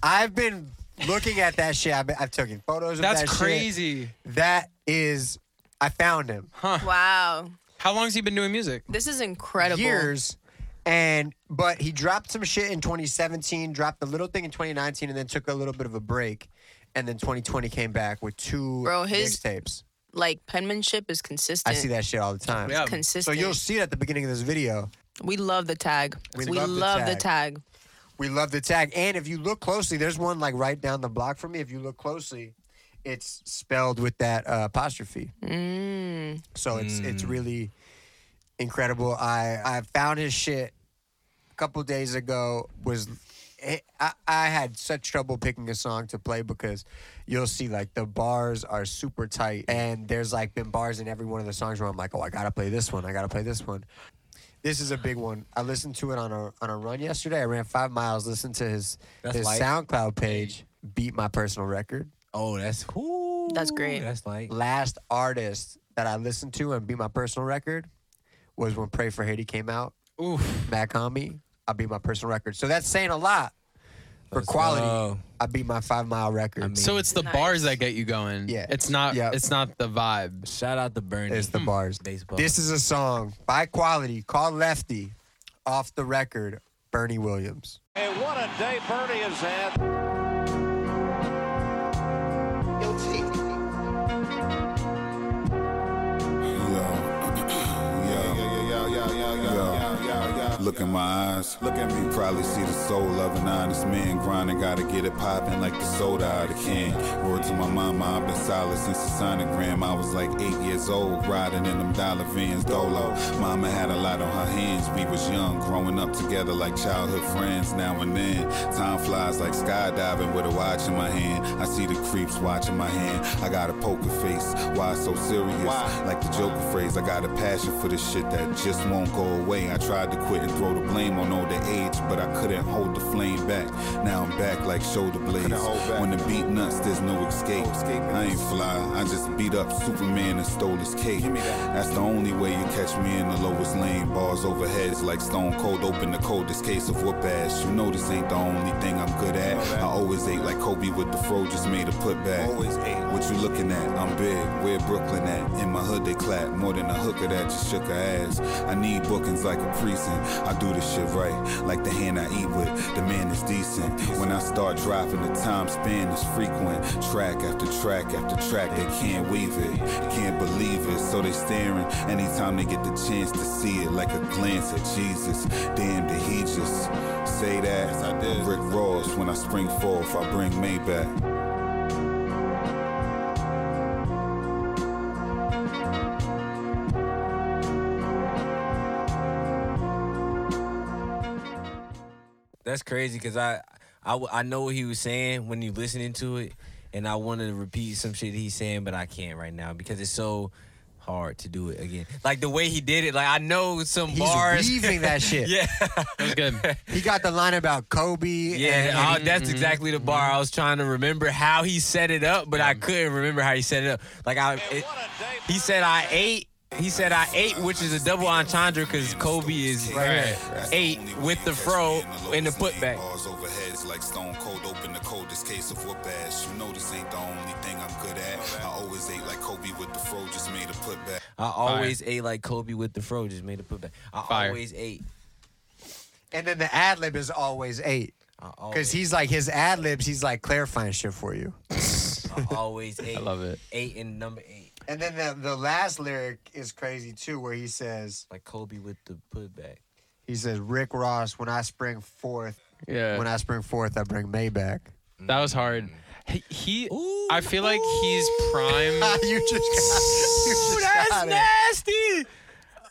I've been looking at that shit. I've, been, I've taken photos of That's that shit. That's crazy. That is, I found him. Huh? Wow. How long's he been doing music? This is incredible. years. And but he dropped some shit in 2017, dropped a little thing in 2019, and then took a little bit of a break. And then 2020 came back with two Bro, his- mixtapes. Like penmanship is consistent. I see that shit all the time. Yeah. So you'll see it at the beginning of this video. we love the tag. We We, love the love the tag. tag. We love the tag. And if you look closely, there's one like right down the block from me. If you look closely, it's spelled with that uh, apostrophe. Mm. So it's it's really incredible. I I found his shit a couple days ago. Was it, I, I had such trouble picking a song to play because you'll see like the bars are super tight and there's like been bars in every one of the songs where I'm like, oh, I gotta play this one. I gotta play this one. This is a big one. I listened to it on a on a run yesterday. I ran five miles. Listened to his That's his light. SoundCloud page. Beat my personal record. Oh, that's ooh, That's great. That's like last artist that I listened to and beat my personal record was when Pray for Haiti came out. Oof. Mach-Hommy, I beat my personal record. So that's saying a lot for Let's qu'ality. go. I beat my five mile record. I mean- So it's the Nice. bars that get you going. Yeah. It's not. Yeah. It's not the vibe. Shout out to Bernie. it's the mm. bars. Baseball. This is a song by Qu'ality called Lefty off the record, Bernie Williams. Hey, what a day Bernie has had. Look in my eyes, look at me. Probably see the soul of an honest man grinding. Gotta get it poppin' like the soda out of can. Word to my mama, I've been solid since the sonogram. I was like eight years old, riding in them dollar vans, dolo. Mama had a lot on her hands. We was young, growing up together like childhood friends. Now and then, time flies like skydiving with a watch in my hand. I see the creeps watching my hand. I got a poker face. Why so serious? Like the Joker phrase, I got a passion for this shit that just won't go away. I tried to quit throw the blame on older age, but I couldn't hold the flame back. Now I'm back like shoulder blades. When the beat nuts, there's no escape. I ain't fly, I just beat up Superman and stole his cape. That's the only way you catch me in the lowest lane. Bars overheads like Stone Cold, open the coldest case of whoop ass. You know this ain't the only thing I'm good at. I always ate like Kobe with the fro, just made a putback. Always ate. What you looking at? I'm big. Where Brooklyn at? In my hood they clap more than a hooker that just shook her ass. I need bookings like a precinct. I do this shit right, like the hand I eat with. The man is decent. When I start dropping, the time span is frequent. Track after track after track, they can't weave it, can't believe it. So they staring anytime they get the chance to see it, like a glance at Jesus. Damn, did he just say that? Rick Ross, when I spring forth, I bring Maybach. That's crazy because I I know what he was saying when you listening to it, and I wanted to repeat some shit he's saying, but I can't right now because it's so hard to do it again. Like the way he did it, like I know some He's bars. weaving that shit. yeah, That was good. He got the line about Kobe. yeah. and- and- that's mm-hmm. exactly the bar mm-hmm. I was trying to remember how he set it up, but I couldn't remember how he set it up. Like I, it, he said I ate. He said I ate, which is a double entendre because Kobe is eight with the fro in the putback. Bars overheads like Stone Cold, open the coldest case of whoop ass. You know this ain't the only thing I'm good at. I always ate like Kobe with the fro, just made a putback. I always ate like Kobe with the fro, just made a putback. I Fire. always ate. and then the ad lib is always eight. Because he's like, his ad libs, he's like clarifying shit for you. I always ate. I love it. Eight and number eight, And then the, the last lyric is crazy too, where he says, like Kobe with the putback. he says, Rick Ross, when I spring forth, Yeah. when I spring forth, I bring Maybach. That was hard. Mm. He, he I feel like he's prime. you just got, you Ooh, just that's got it. nasty.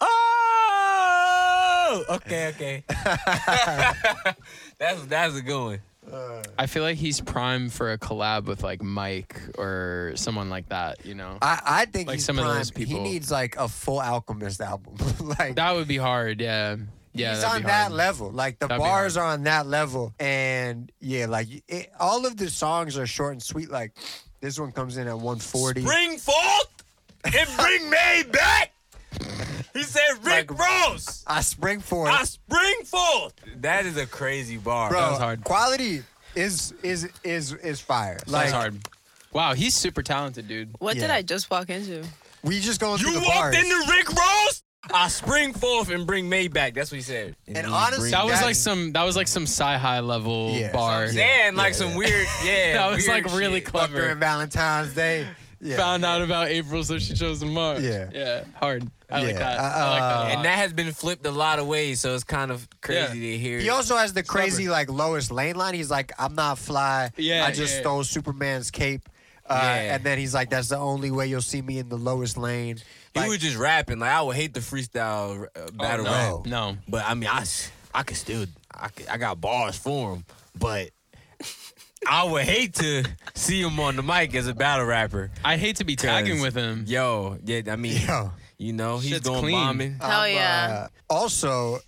Oh, okay, okay. that's that's a good one. I feel like he's prime for a collab with like Mike or someone like that. You know, I, I think Like he's some of prime. those He needs like a full Alchemist album. like that would be hard. Yeah, yeah. he's on that level. Like the That'd bars are on that level, and yeah, like it, all of the songs are short and sweet. Like this one comes in at 140. Bring forth and bring May back. He said, Rick Ross. I spring forth, I spring forth. That is a crazy bar. bro. That was hard. Qu'ality is is is is fire. Like Like hard. Wow, he's super talented, dude. What did I just walk into? we just going You through the bars. You walked into Rick Ross. I spring forth and bring May back. That's what he said. And he honestly, That was That- like some. That was like some sci-high level Yeah. bar. Yeah. saying like some weird, yeah. That was like really shit. Up during clever. Valentine's Day. Yeah. Found out about April, so she chose him up. Yeah. yeah, hard. I like Yeah. that. I like Uh, that. And that has been flipped a lot of ways, so it's kind of crazy to hear. He also has the crazy like lowest lane line. He's like, I'm not fly. Yeah, I just yeah. stole Superman's cape. Uh, Yeah. And then he's like, that's the only way you'll see me in the lowest lane. he was just rapping. Like I would hate the freestyle uh, battle no. rap, No. but I mean, I, I could still, I, could, I got bars for him, but I would hate to see him on the mic as a battle rapper. I hate to be tagging 'Cause, with him. Yo, yeah, I mean, Yo. You know, he's Shit's going clean. bombing. Hell yeah. uh, also,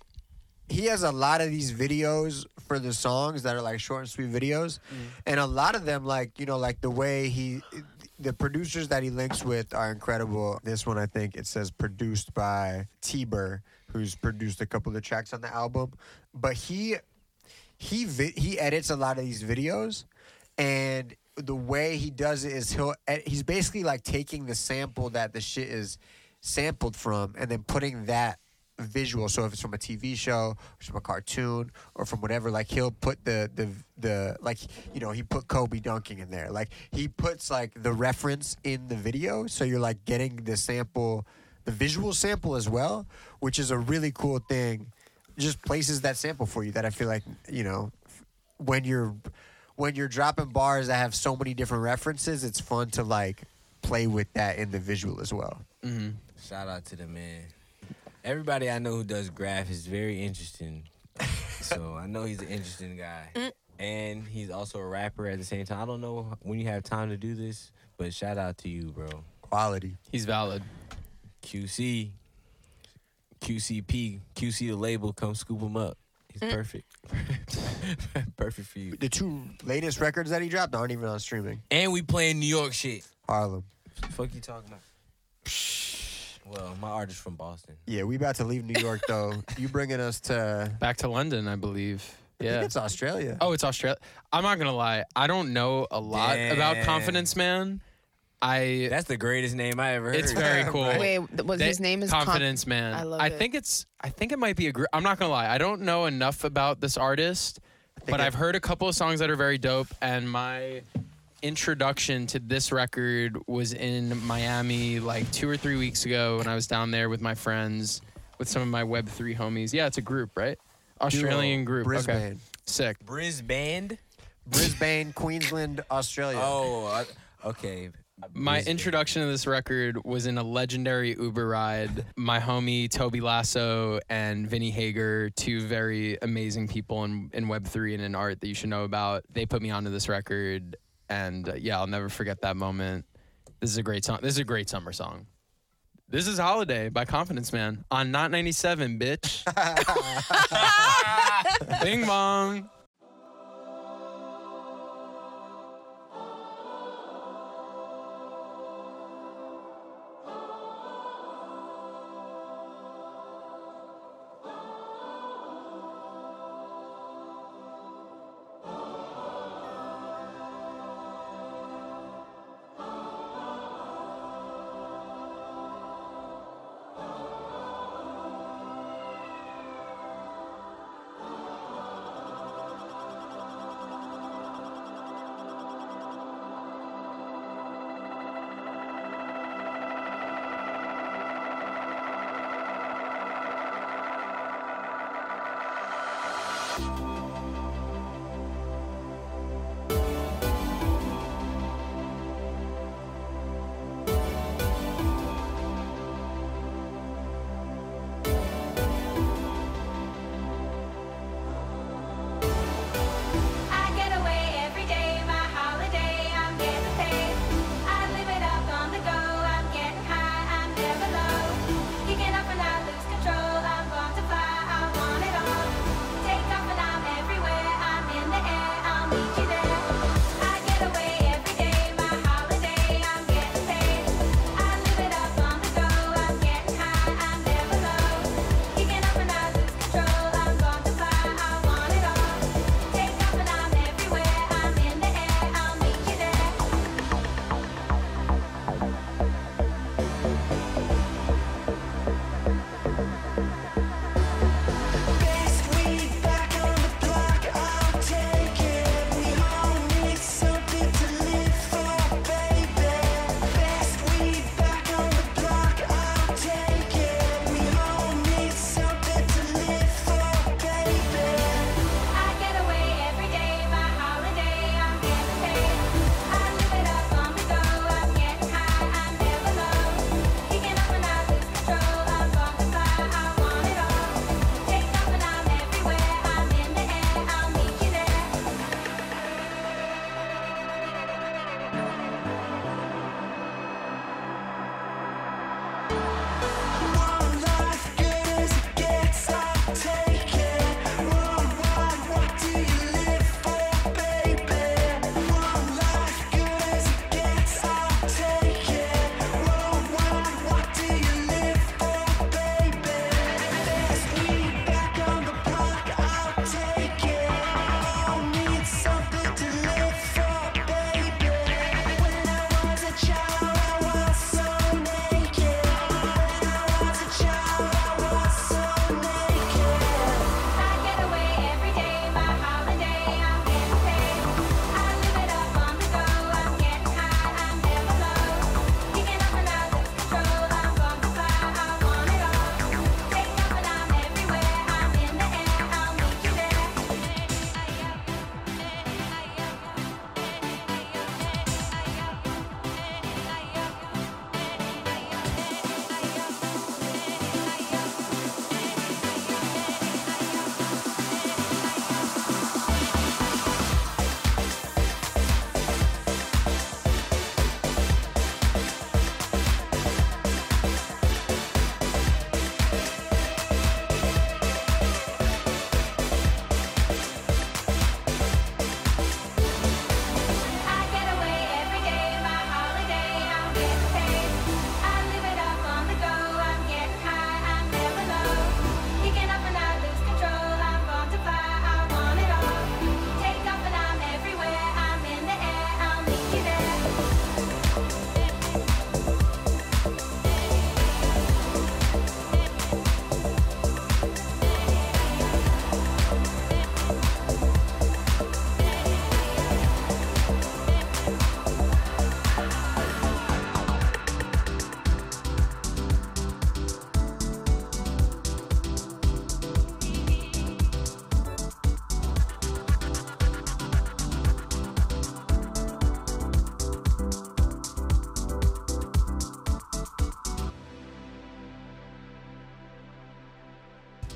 he has a lot of these videos for the songs that are like short and sweet videos, and a lot of them, like you know, like the way he, the producers that he links with are incredible. This one, I think, it says produced by T-Bur, who's produced a couple of the tracks on the album, but he he vi- he edits a lot of these videos, and the way he does it is he'll ed- he's basically like taking the sample that the shit is sampled from, and then putting that visual. So if it's from a TV show, or from a cartoon, or from whatever, like he'll put the the the like you know he put Kobe dunking in there. Like he puts like the reference in the video, so you're like getting the sample, the visual sample as well, which is a really cool thing just places that sample for you that I feel like you know when you're when you're dropping bars that have so many different references, it's fun to like play with that in the visual as well. Mm-hmm. Shout out to the man. Everybody I know who does graph is very interesting. so I know he's an interesting guy. Mm. And he's also a rapper at the same time. I don't know when you have time to do this, but shout out to you, bro. Qu'ality. He's valid. QC, QCP, QC the label, come scoop him up. He's mm. perfect. perfect for you. The two latest records that he dropped aren't even on streaming. And we playing New York shit. Harlem. fuck you talking about? Well, my artist from Boston. Yeah, we about to leave New York though. you bringing us to Back to London, I believe. I Yeah. think it's Australia. Oh, it's Australia. I'm not gonna lie. I don't know a lot about Damn. Confidence Man. I. That's the greatest name I ever heard. It's very cool. Wait, was They- his name is Con- Confidence Man. I love I it. think it's. I think it might be a group. I'm not gonna lie. I don't know enough about this artist, but it- I've heard a couple of songs that are very dope. And my introduction to this record was in Miami like two or three weeks ago when I was down there with my friends, with some of my Web three homies. Yeah, it's a group, right? Australian group. Okay. Brisbane. Sick. Brisbane. Brisbane, Queensland, Australia. Oh, uh, okay. My Brisbane. introduction to this record was in a legendary Uber ride. My homie Toby Lasso and Vinnie Hager, two very amazing people in, in Web3 and in art that you should know about, they put me onto this record. And uh, yeah, I'll never forget that moment. This is a great song. This is a great summer song. This is Holiday by Confidence Man on Not 97, bitch. Bing bong.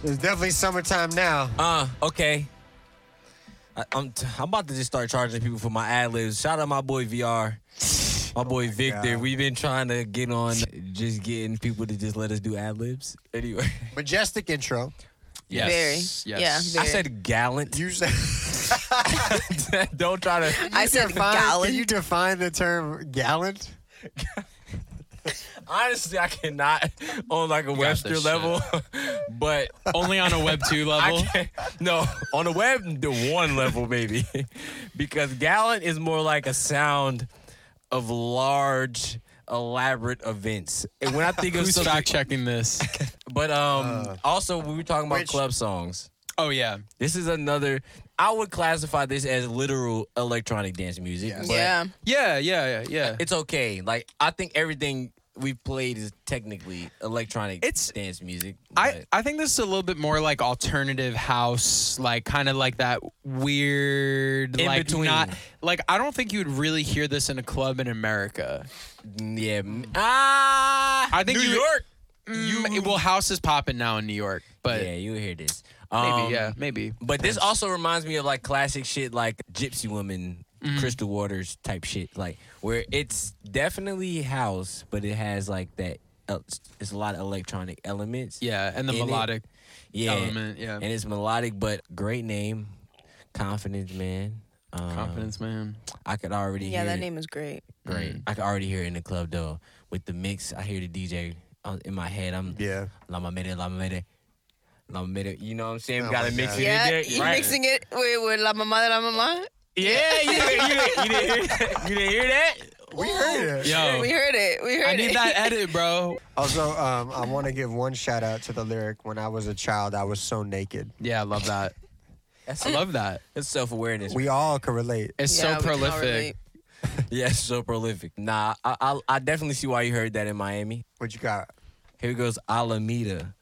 It's definitely summertime now. Uh, okay. I, I'm t- I'm about to just start charging people for my ad libs. Shout out my boy VR, my boy Victor. God. We've been trying to get on, just getting people to just let us do ad libs. Anyway, Majestic intro. Yes. Very. Yes. Yeah. I said gallant. You said Don't try to. I said define, gallant. Can you define the term gallant? Honestly, I cannot on like a Webster level, but Only on a Web 2 level. No, on a web, the one level maybe, because gallant is more like a sound of large, elaborate events. And when I think of Who's something, fact checking this? but um, also we were talking about which- club songs. Oh, yeah. This is another. I would classify this as literal electronic dance music. Yes. yeah. Yeah, yeah, yeah, yeah. it's okay. Like I think everything we've played is technically electronic It's- dance music. I, I think this is a little bit more like alternative house, like kind of like that weird, In like between. not like I don't think you would really hear this in a club in America. yeah. mm, Ah, I think New you- York. Mm, well, house is popping now in New York, but yeah, you hear this. maybe, Um, yeah, maybe. But this also reminds me of like classic shit like Gypsy Woman, Mm-hmm. Crystal Waters type shit. Like where it's definitely house, but it has like that. Uh, it's a lot of electronic elements. Yeah, and the in it. melodic yeah, element, yeah. and it's melodic, but great name, Confidence Man. Um, confidence, man. I could already Yeah, hear that it. name is great. great. I could already hear it in the club though. With the mix, I hear the DJ in my head. I'm Yeah. Lama Mere, Lama Mere. Lama Mere. You know what I'm saying? Oh we gotta mix God. it Yeah, in there. you right? mixing it with, with La Mamá de la Mamá? Yeah, you didn't, you, didn't, you, didn't hear that? you didn't hear that? We heard it. Yo, We heard it. We heard I it. need that edit, bro. Also, um, I want to give one shout out to the lyric. When I was a child, I was so naked. Yeah, I love that. That's I love that. It's self awareness. We all can relate. It's Yeah, so we can all prolific. Yeah, it's so prolific. Nah, I, I I definitely see why you heard that in Miami. What you got? Here goes Alameda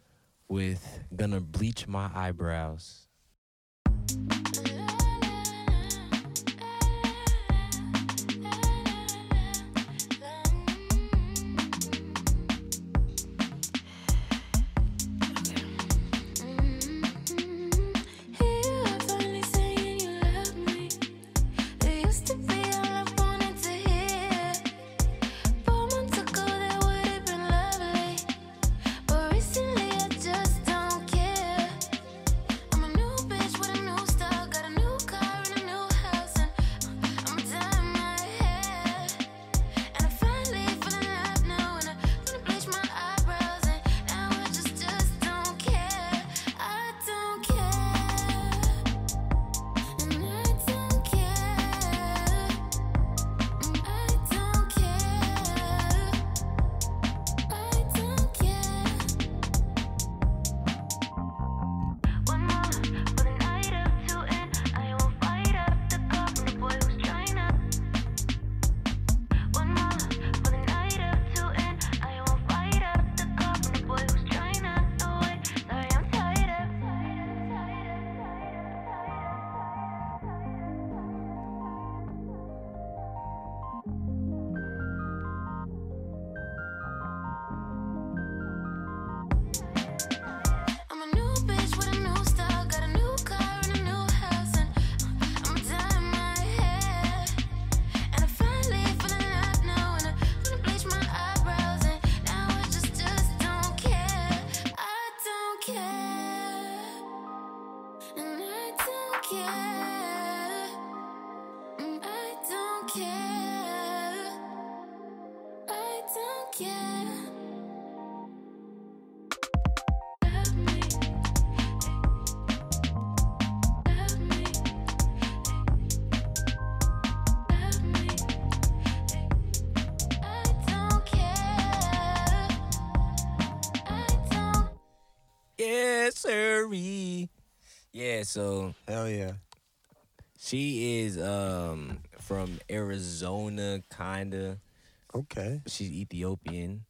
with Gonna Bleach My Eyebrows. So Hell yeah. she is um from Arizona, kinda. Okay. She's Ethiopian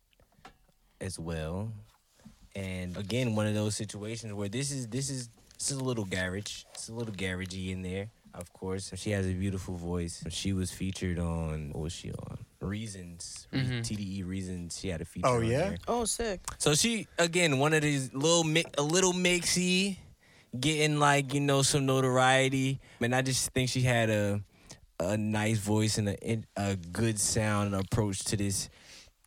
as well. And again, one of those situations where this is this is this is a little garage. It's a little garagey in there, of course. She has a beautiful voice. She was featured on what was she on? Reasons. Mhm. TDE Reasons. She had a feature. Oh, on yeah? there. Oh, sick. So she again one of these little mi- a little mixy, getting like you know some notoriety. And I just think she had a a nice voice and a a good sound and approach to this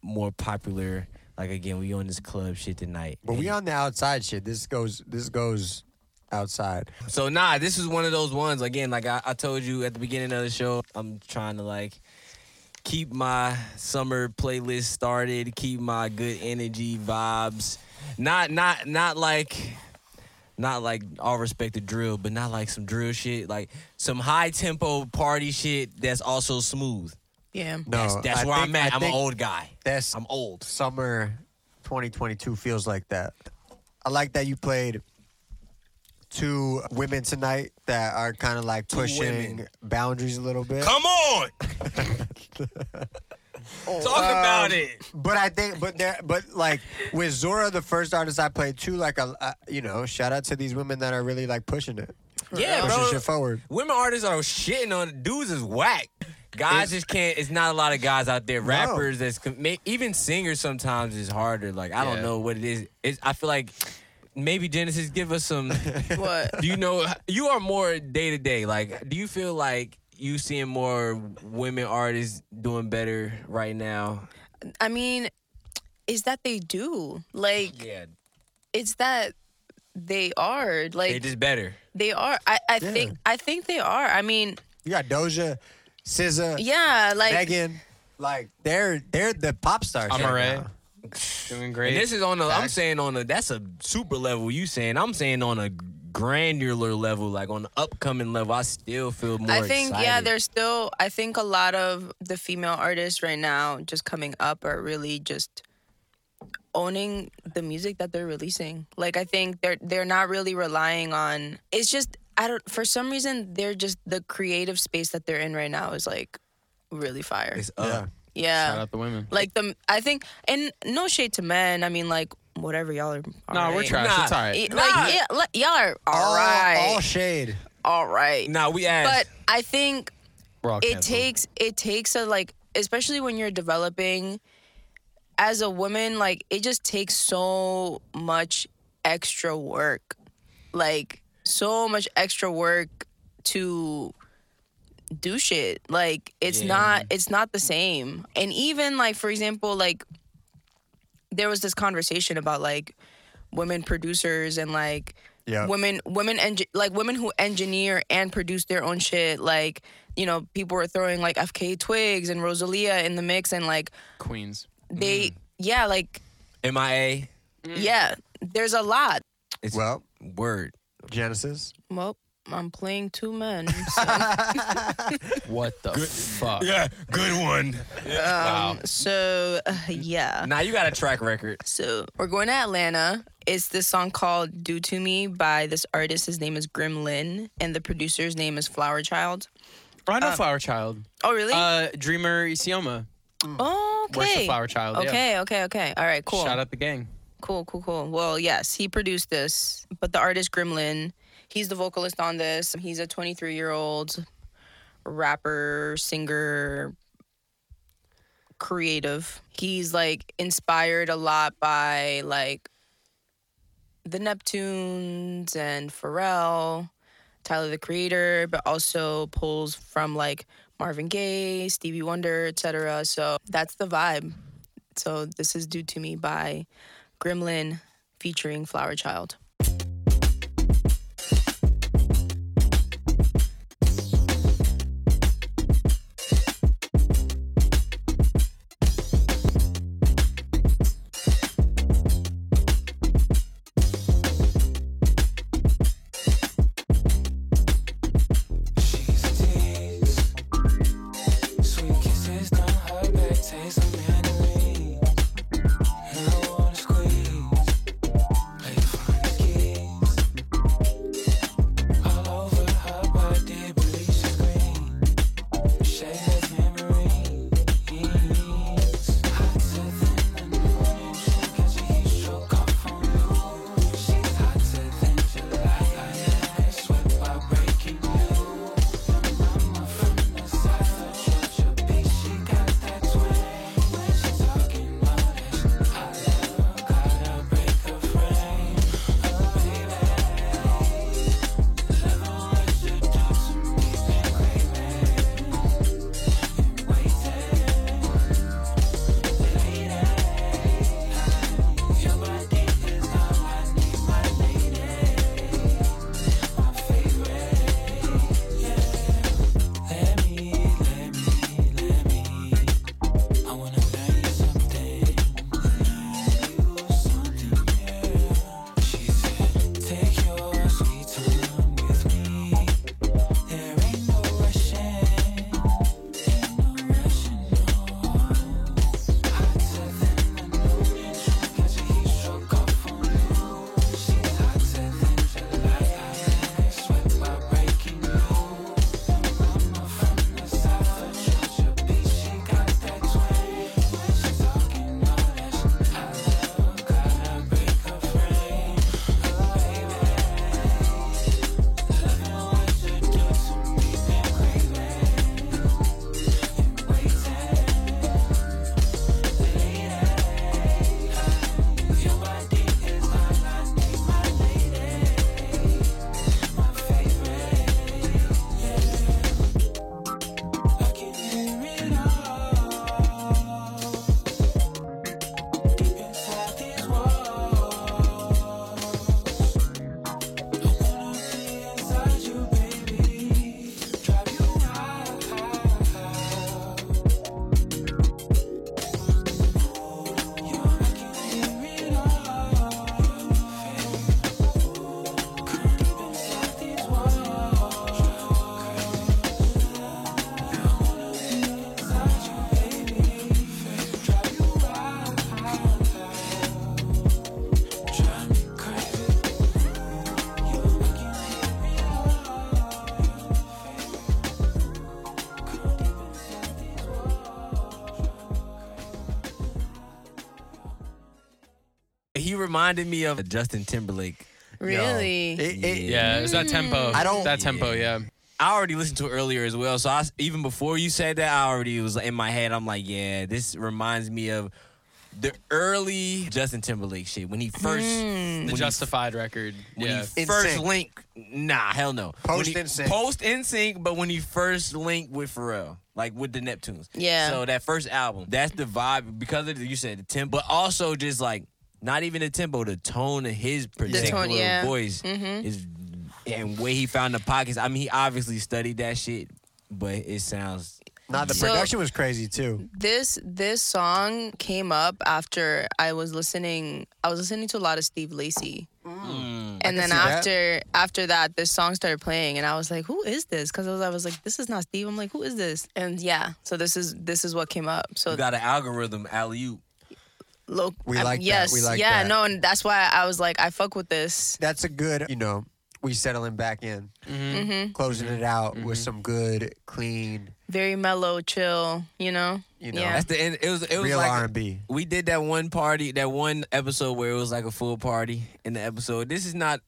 more popular. Like again, we on this club shit tonight. But we on the outside shit. This goes this goes outside. So nah, this is one of those ones. Again, like I, I told you at the beginning of the show, I'm trying to like keep my summer playlist started, keep my good energy vibes. Not not not like not like all respect to drill, but not like some drill shit. Like some high tempo party shit that's also smooth. Yeah. No, That's, that's I where think- I'm at. I I'm an old guy. That's I'm old. summer 2022 feels like that. I like that you played two women tonight that are kind of like pushing boundaries a little bit. Come on. Talk about Um, it. But I think, but there, but like with Zora, the first artist I played too, like a, uh, you know, shout out to these women that are really like pushing it, Yeah, pushing bro. shit forward. Women artists are shitting on dudes is whack. Guys just can't. It's not a lot of guys out there. Rappers that's even singers sometimes is harder. Like I don't know what it is. It's, I feel like maybe Genesis give us some. What? do you know? You are more day to day. Like, do you feel like you seeing more women artists doing better right now? I mean, is that they do. Like, Yeah, it's that they are. Like, they just better. they are. I, I Yeah. think I think they are. I mean, You got Doja, SZA, yeah, like Megan, like they're they're the pop stars. I'm right now. Doing great. And this is on a. I'm saying on a. That's a super level. You saying? I'm saying on a granular level, like on the upcoming level. I still feel more. I think yeah, there's still I think a lot of the female artists right now just coming up are really just owning the music that they're releasing. Like I think they're they're not really relying on it's just I don't for some reason they're just the creative space that they're in right now is like really fire. It's up. Yeah. yeah. Shout out the women. Like the I think and no shade to men. I mean like whatever y'all are No, we're alright. trash. Nah. It's all right. Y- Like yeah, like, y'all are all all, right. all shade. all right. Nah, we asked. But I think We're all it canceled. takes it takes a like especially when you're developing as a woman like it just takes so much extra work like so much extra work to do shit like it's Yeah. not it's not the same and even like for example like there was this conversation about like women producers and like Yeah. women women engi- like women who engineer and produce their own shit like you know people were throwing like FKA twigs and rosalia in the mix and like Queens. they mm. yeah like MIA. yeah there's a lot It's Well, word. Genesis. well i'm playing two men so, What the fuck? Yeah, good one. Wow. so uh, yeah Now you got a track record. So we're going to Atlanta. It's this song called "Do to Me" by this artist. His name is Grim Lynn, and the producer's name is Flower Child. I know Uh, Flower Child. Oh, really? Uh, Dreamer Isioma. oh, okay. Works with Flower Child. yeah. Okay, okay, okay. All right, cool. Shout out the gang. Cool, cool, cool. Well, yes, he produced this, but the artist Grimlin, he's the vocalist on this. He's a 23 year old rapper, singer, creative. He's like inspired a lot by like the Neptunes and Pharrell, Tyler the Creator, but also pulls from like Marvin Gaye, Stevie Wonder, etc. So that's the vibe. So this is Do to Me by Gremlin featuring Flower Child. Reminded me of Justin Timberlake. Really? It- it- Yeah, it's that mm. tempo. I don't- that tempo. Yeah. I already listened to it earlier as well. So I, s- even before you said that, I already was in my head. I'm like, yeah, this reminds me of the early Justin Timberlake shit when he first mm. The when he Justified record. when Yeah. he first NSYNC. link, nah, hell no. Post When he- NSYNC. Post NSYNC, but when he first linked with Pharrell, like with the Neptunes. Yeah. So that first album, that's the vibe because of the, you said the tempo, but also just like not even the tempo, the tone of his particular yeah. voice Mhm. is and way he found the pockets. I mean, he obviously studied that shit, but it sounds. Nah, the So- production was crazy too. This this song came up after I was listening. I was listening to a lot of Steve Lacy, and then see that. after after that, this song started playing, and I was like, "Who is this?" Because I was I was like, "This is not Steve." I'm like, "Who is this?" And yeah, so this is this is what came up. So You got an algorithm, alley oop. Lo- We I- like that. yes, We like yeah, that. no, and that's why I was like, I fuck with this. That's a good, you know, we settling back in, hmm closing it out with some good, clean, Very mellow, chill. You know. you know, Yeah. That's the end. It was. It was real like R and B. we did that one party, that one episode where it was like a full party in the episode. This is not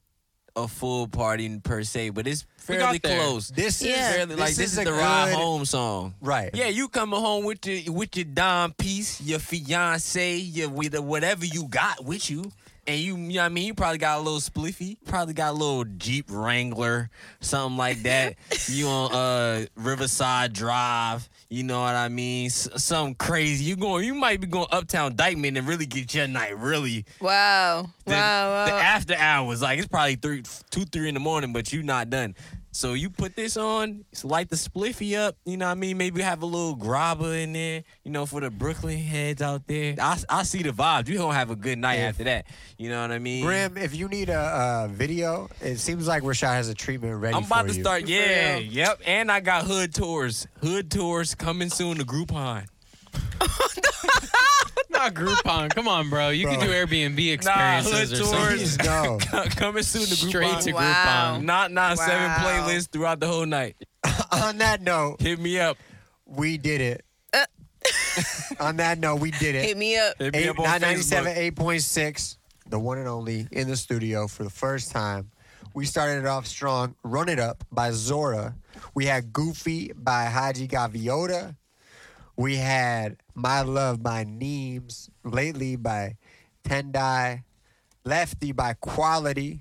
a full party per se, but it's fairly close. This is Yeah. Fairly, like this this is is a the ride home song. right. Yeah, you coming home with your with your dime piece, your fiance, your with whatever you got with you. And you, you know what I mean? You probably got a little spliffy. Probably got a little Jeep Wrangler, something like that. you on uh Riverside Drive. You know what I mean? S- something crazy. You going? You might be going uptown Dyckman and really get your night really. Wow. The, wow. the Wow. after hours, like it's probably three, two, three in the morning, but you not done. So you put this on, it's light the spliffy up. You know what I mean? Maybe have a little grabber in there. You know, for the Brooklyn heads out there. I, I see the vibes. You gonna have a good night Yeah. after that. You know what I mean? Grim, if you need a, a video, it seems like Rashad has a treatment ready I'm about for to you. start. Yeah, real. yep. And I got hood tours. Hood tours coming soon to Groupon. Not Groupon. Come on, bro. You Bro. can do Airbnb Nah, experiences hood or something. Please go. coming soon to Straight Groupon. to Wow. Groupon. Not not seven Wow. playlists throughout the whole night. On that note, Hit me up. we did it. On that note, we did it. Hit it. me up. Hit me Eight, up on 997, Facebook. 8.6, the one and only in the studio for the first time. We started it off strong. Run It Up by Zora. We had Goofy by Haji Gaviota. We had My Love by Neems. Lately by Tendai. Lefty by Qu'ality.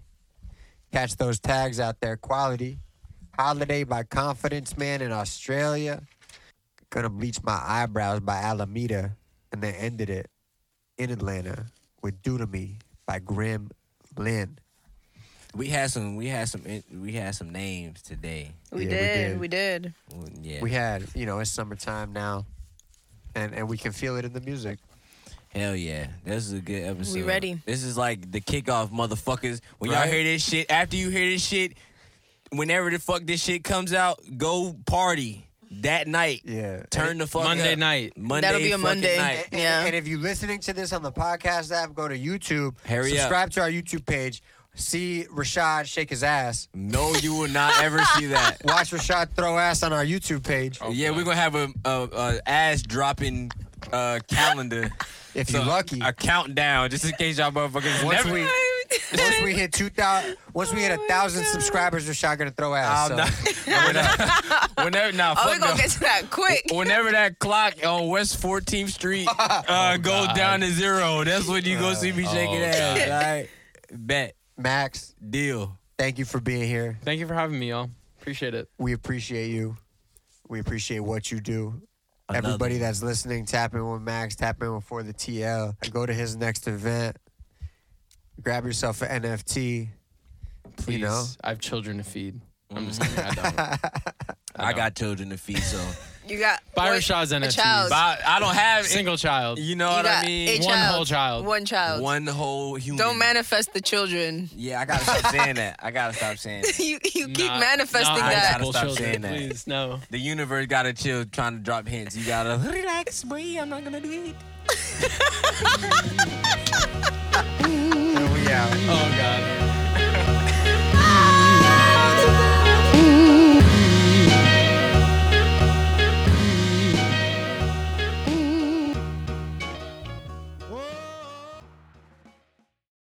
Catch those tags out there. Qu'ality. Holiday by Confidence Man in Australia. Gonna bleach my eyebrows by Alemeda. And then ended it in Atlanta with Do to Me by Grim Lynn. We had some. We had some. We had some names today. We Yeah, we did. did. We did. Well, Yeah. We had, you know, it's summertime now. And and we can feel it in the music. Hell yeah. This is a good episode. We ready. This is like the kickoff, motherfuckers. When y'all Right. hear this shit, after you hear this shit, whenever the fuck this shit comes out, go party that night. Yeah. Turn the fuck Monday up. night. Monday That'll be a fucking Monday. night. And, Yeah. and if you're listening to this on the podcast app, go to YouTube. Hurry up. subscribe to our YouTube page. See Rashad shake his ass. No, you will not ever see that. Watch Rashad throw ass on our YouTube page. Yeah, we're gonna have a, a, a ass dropping uh, calendar. If you're lucky. A countdown, just in case y'all motherfuckers Once never. we once we hit two thousand, once we hit a thousand subscribers, Rashad gonna throw ass. I'm so. not, whenever, whenever, nah, Oh, we fuck gonna no. get to that quick. Whenever that clock on West 14th Street uh, goes down to zero, that's when you go see me shaking Oh, ass. God. All right? Bet. Max, Deal. thank you for being here. Thank you for having me, y'all. Appreciate it. We appreciate you. We appreciate what you do. Another Everybody that's listening, tap in with Max, tap in with For the TL. Go to his next event. Grab yourself an NFT. Please. You know? I have children to feed. I'm just kidding. I don't. I don't. got children to feed, so. You got Biershaw's in a it. child. I don't have Single child. You know You what I mean? a One child. whole child. One child. One whole human. Don't manifest the children. Yeah, I gotta stop saying that. I gotta stop saying that. you you keep manifesting not that. multiple Stop saying that. Please, no. The universe gotta chill, trying to drop hints. You gotta relax, boy. I'm not gonna do it. Here we out. Oh, God.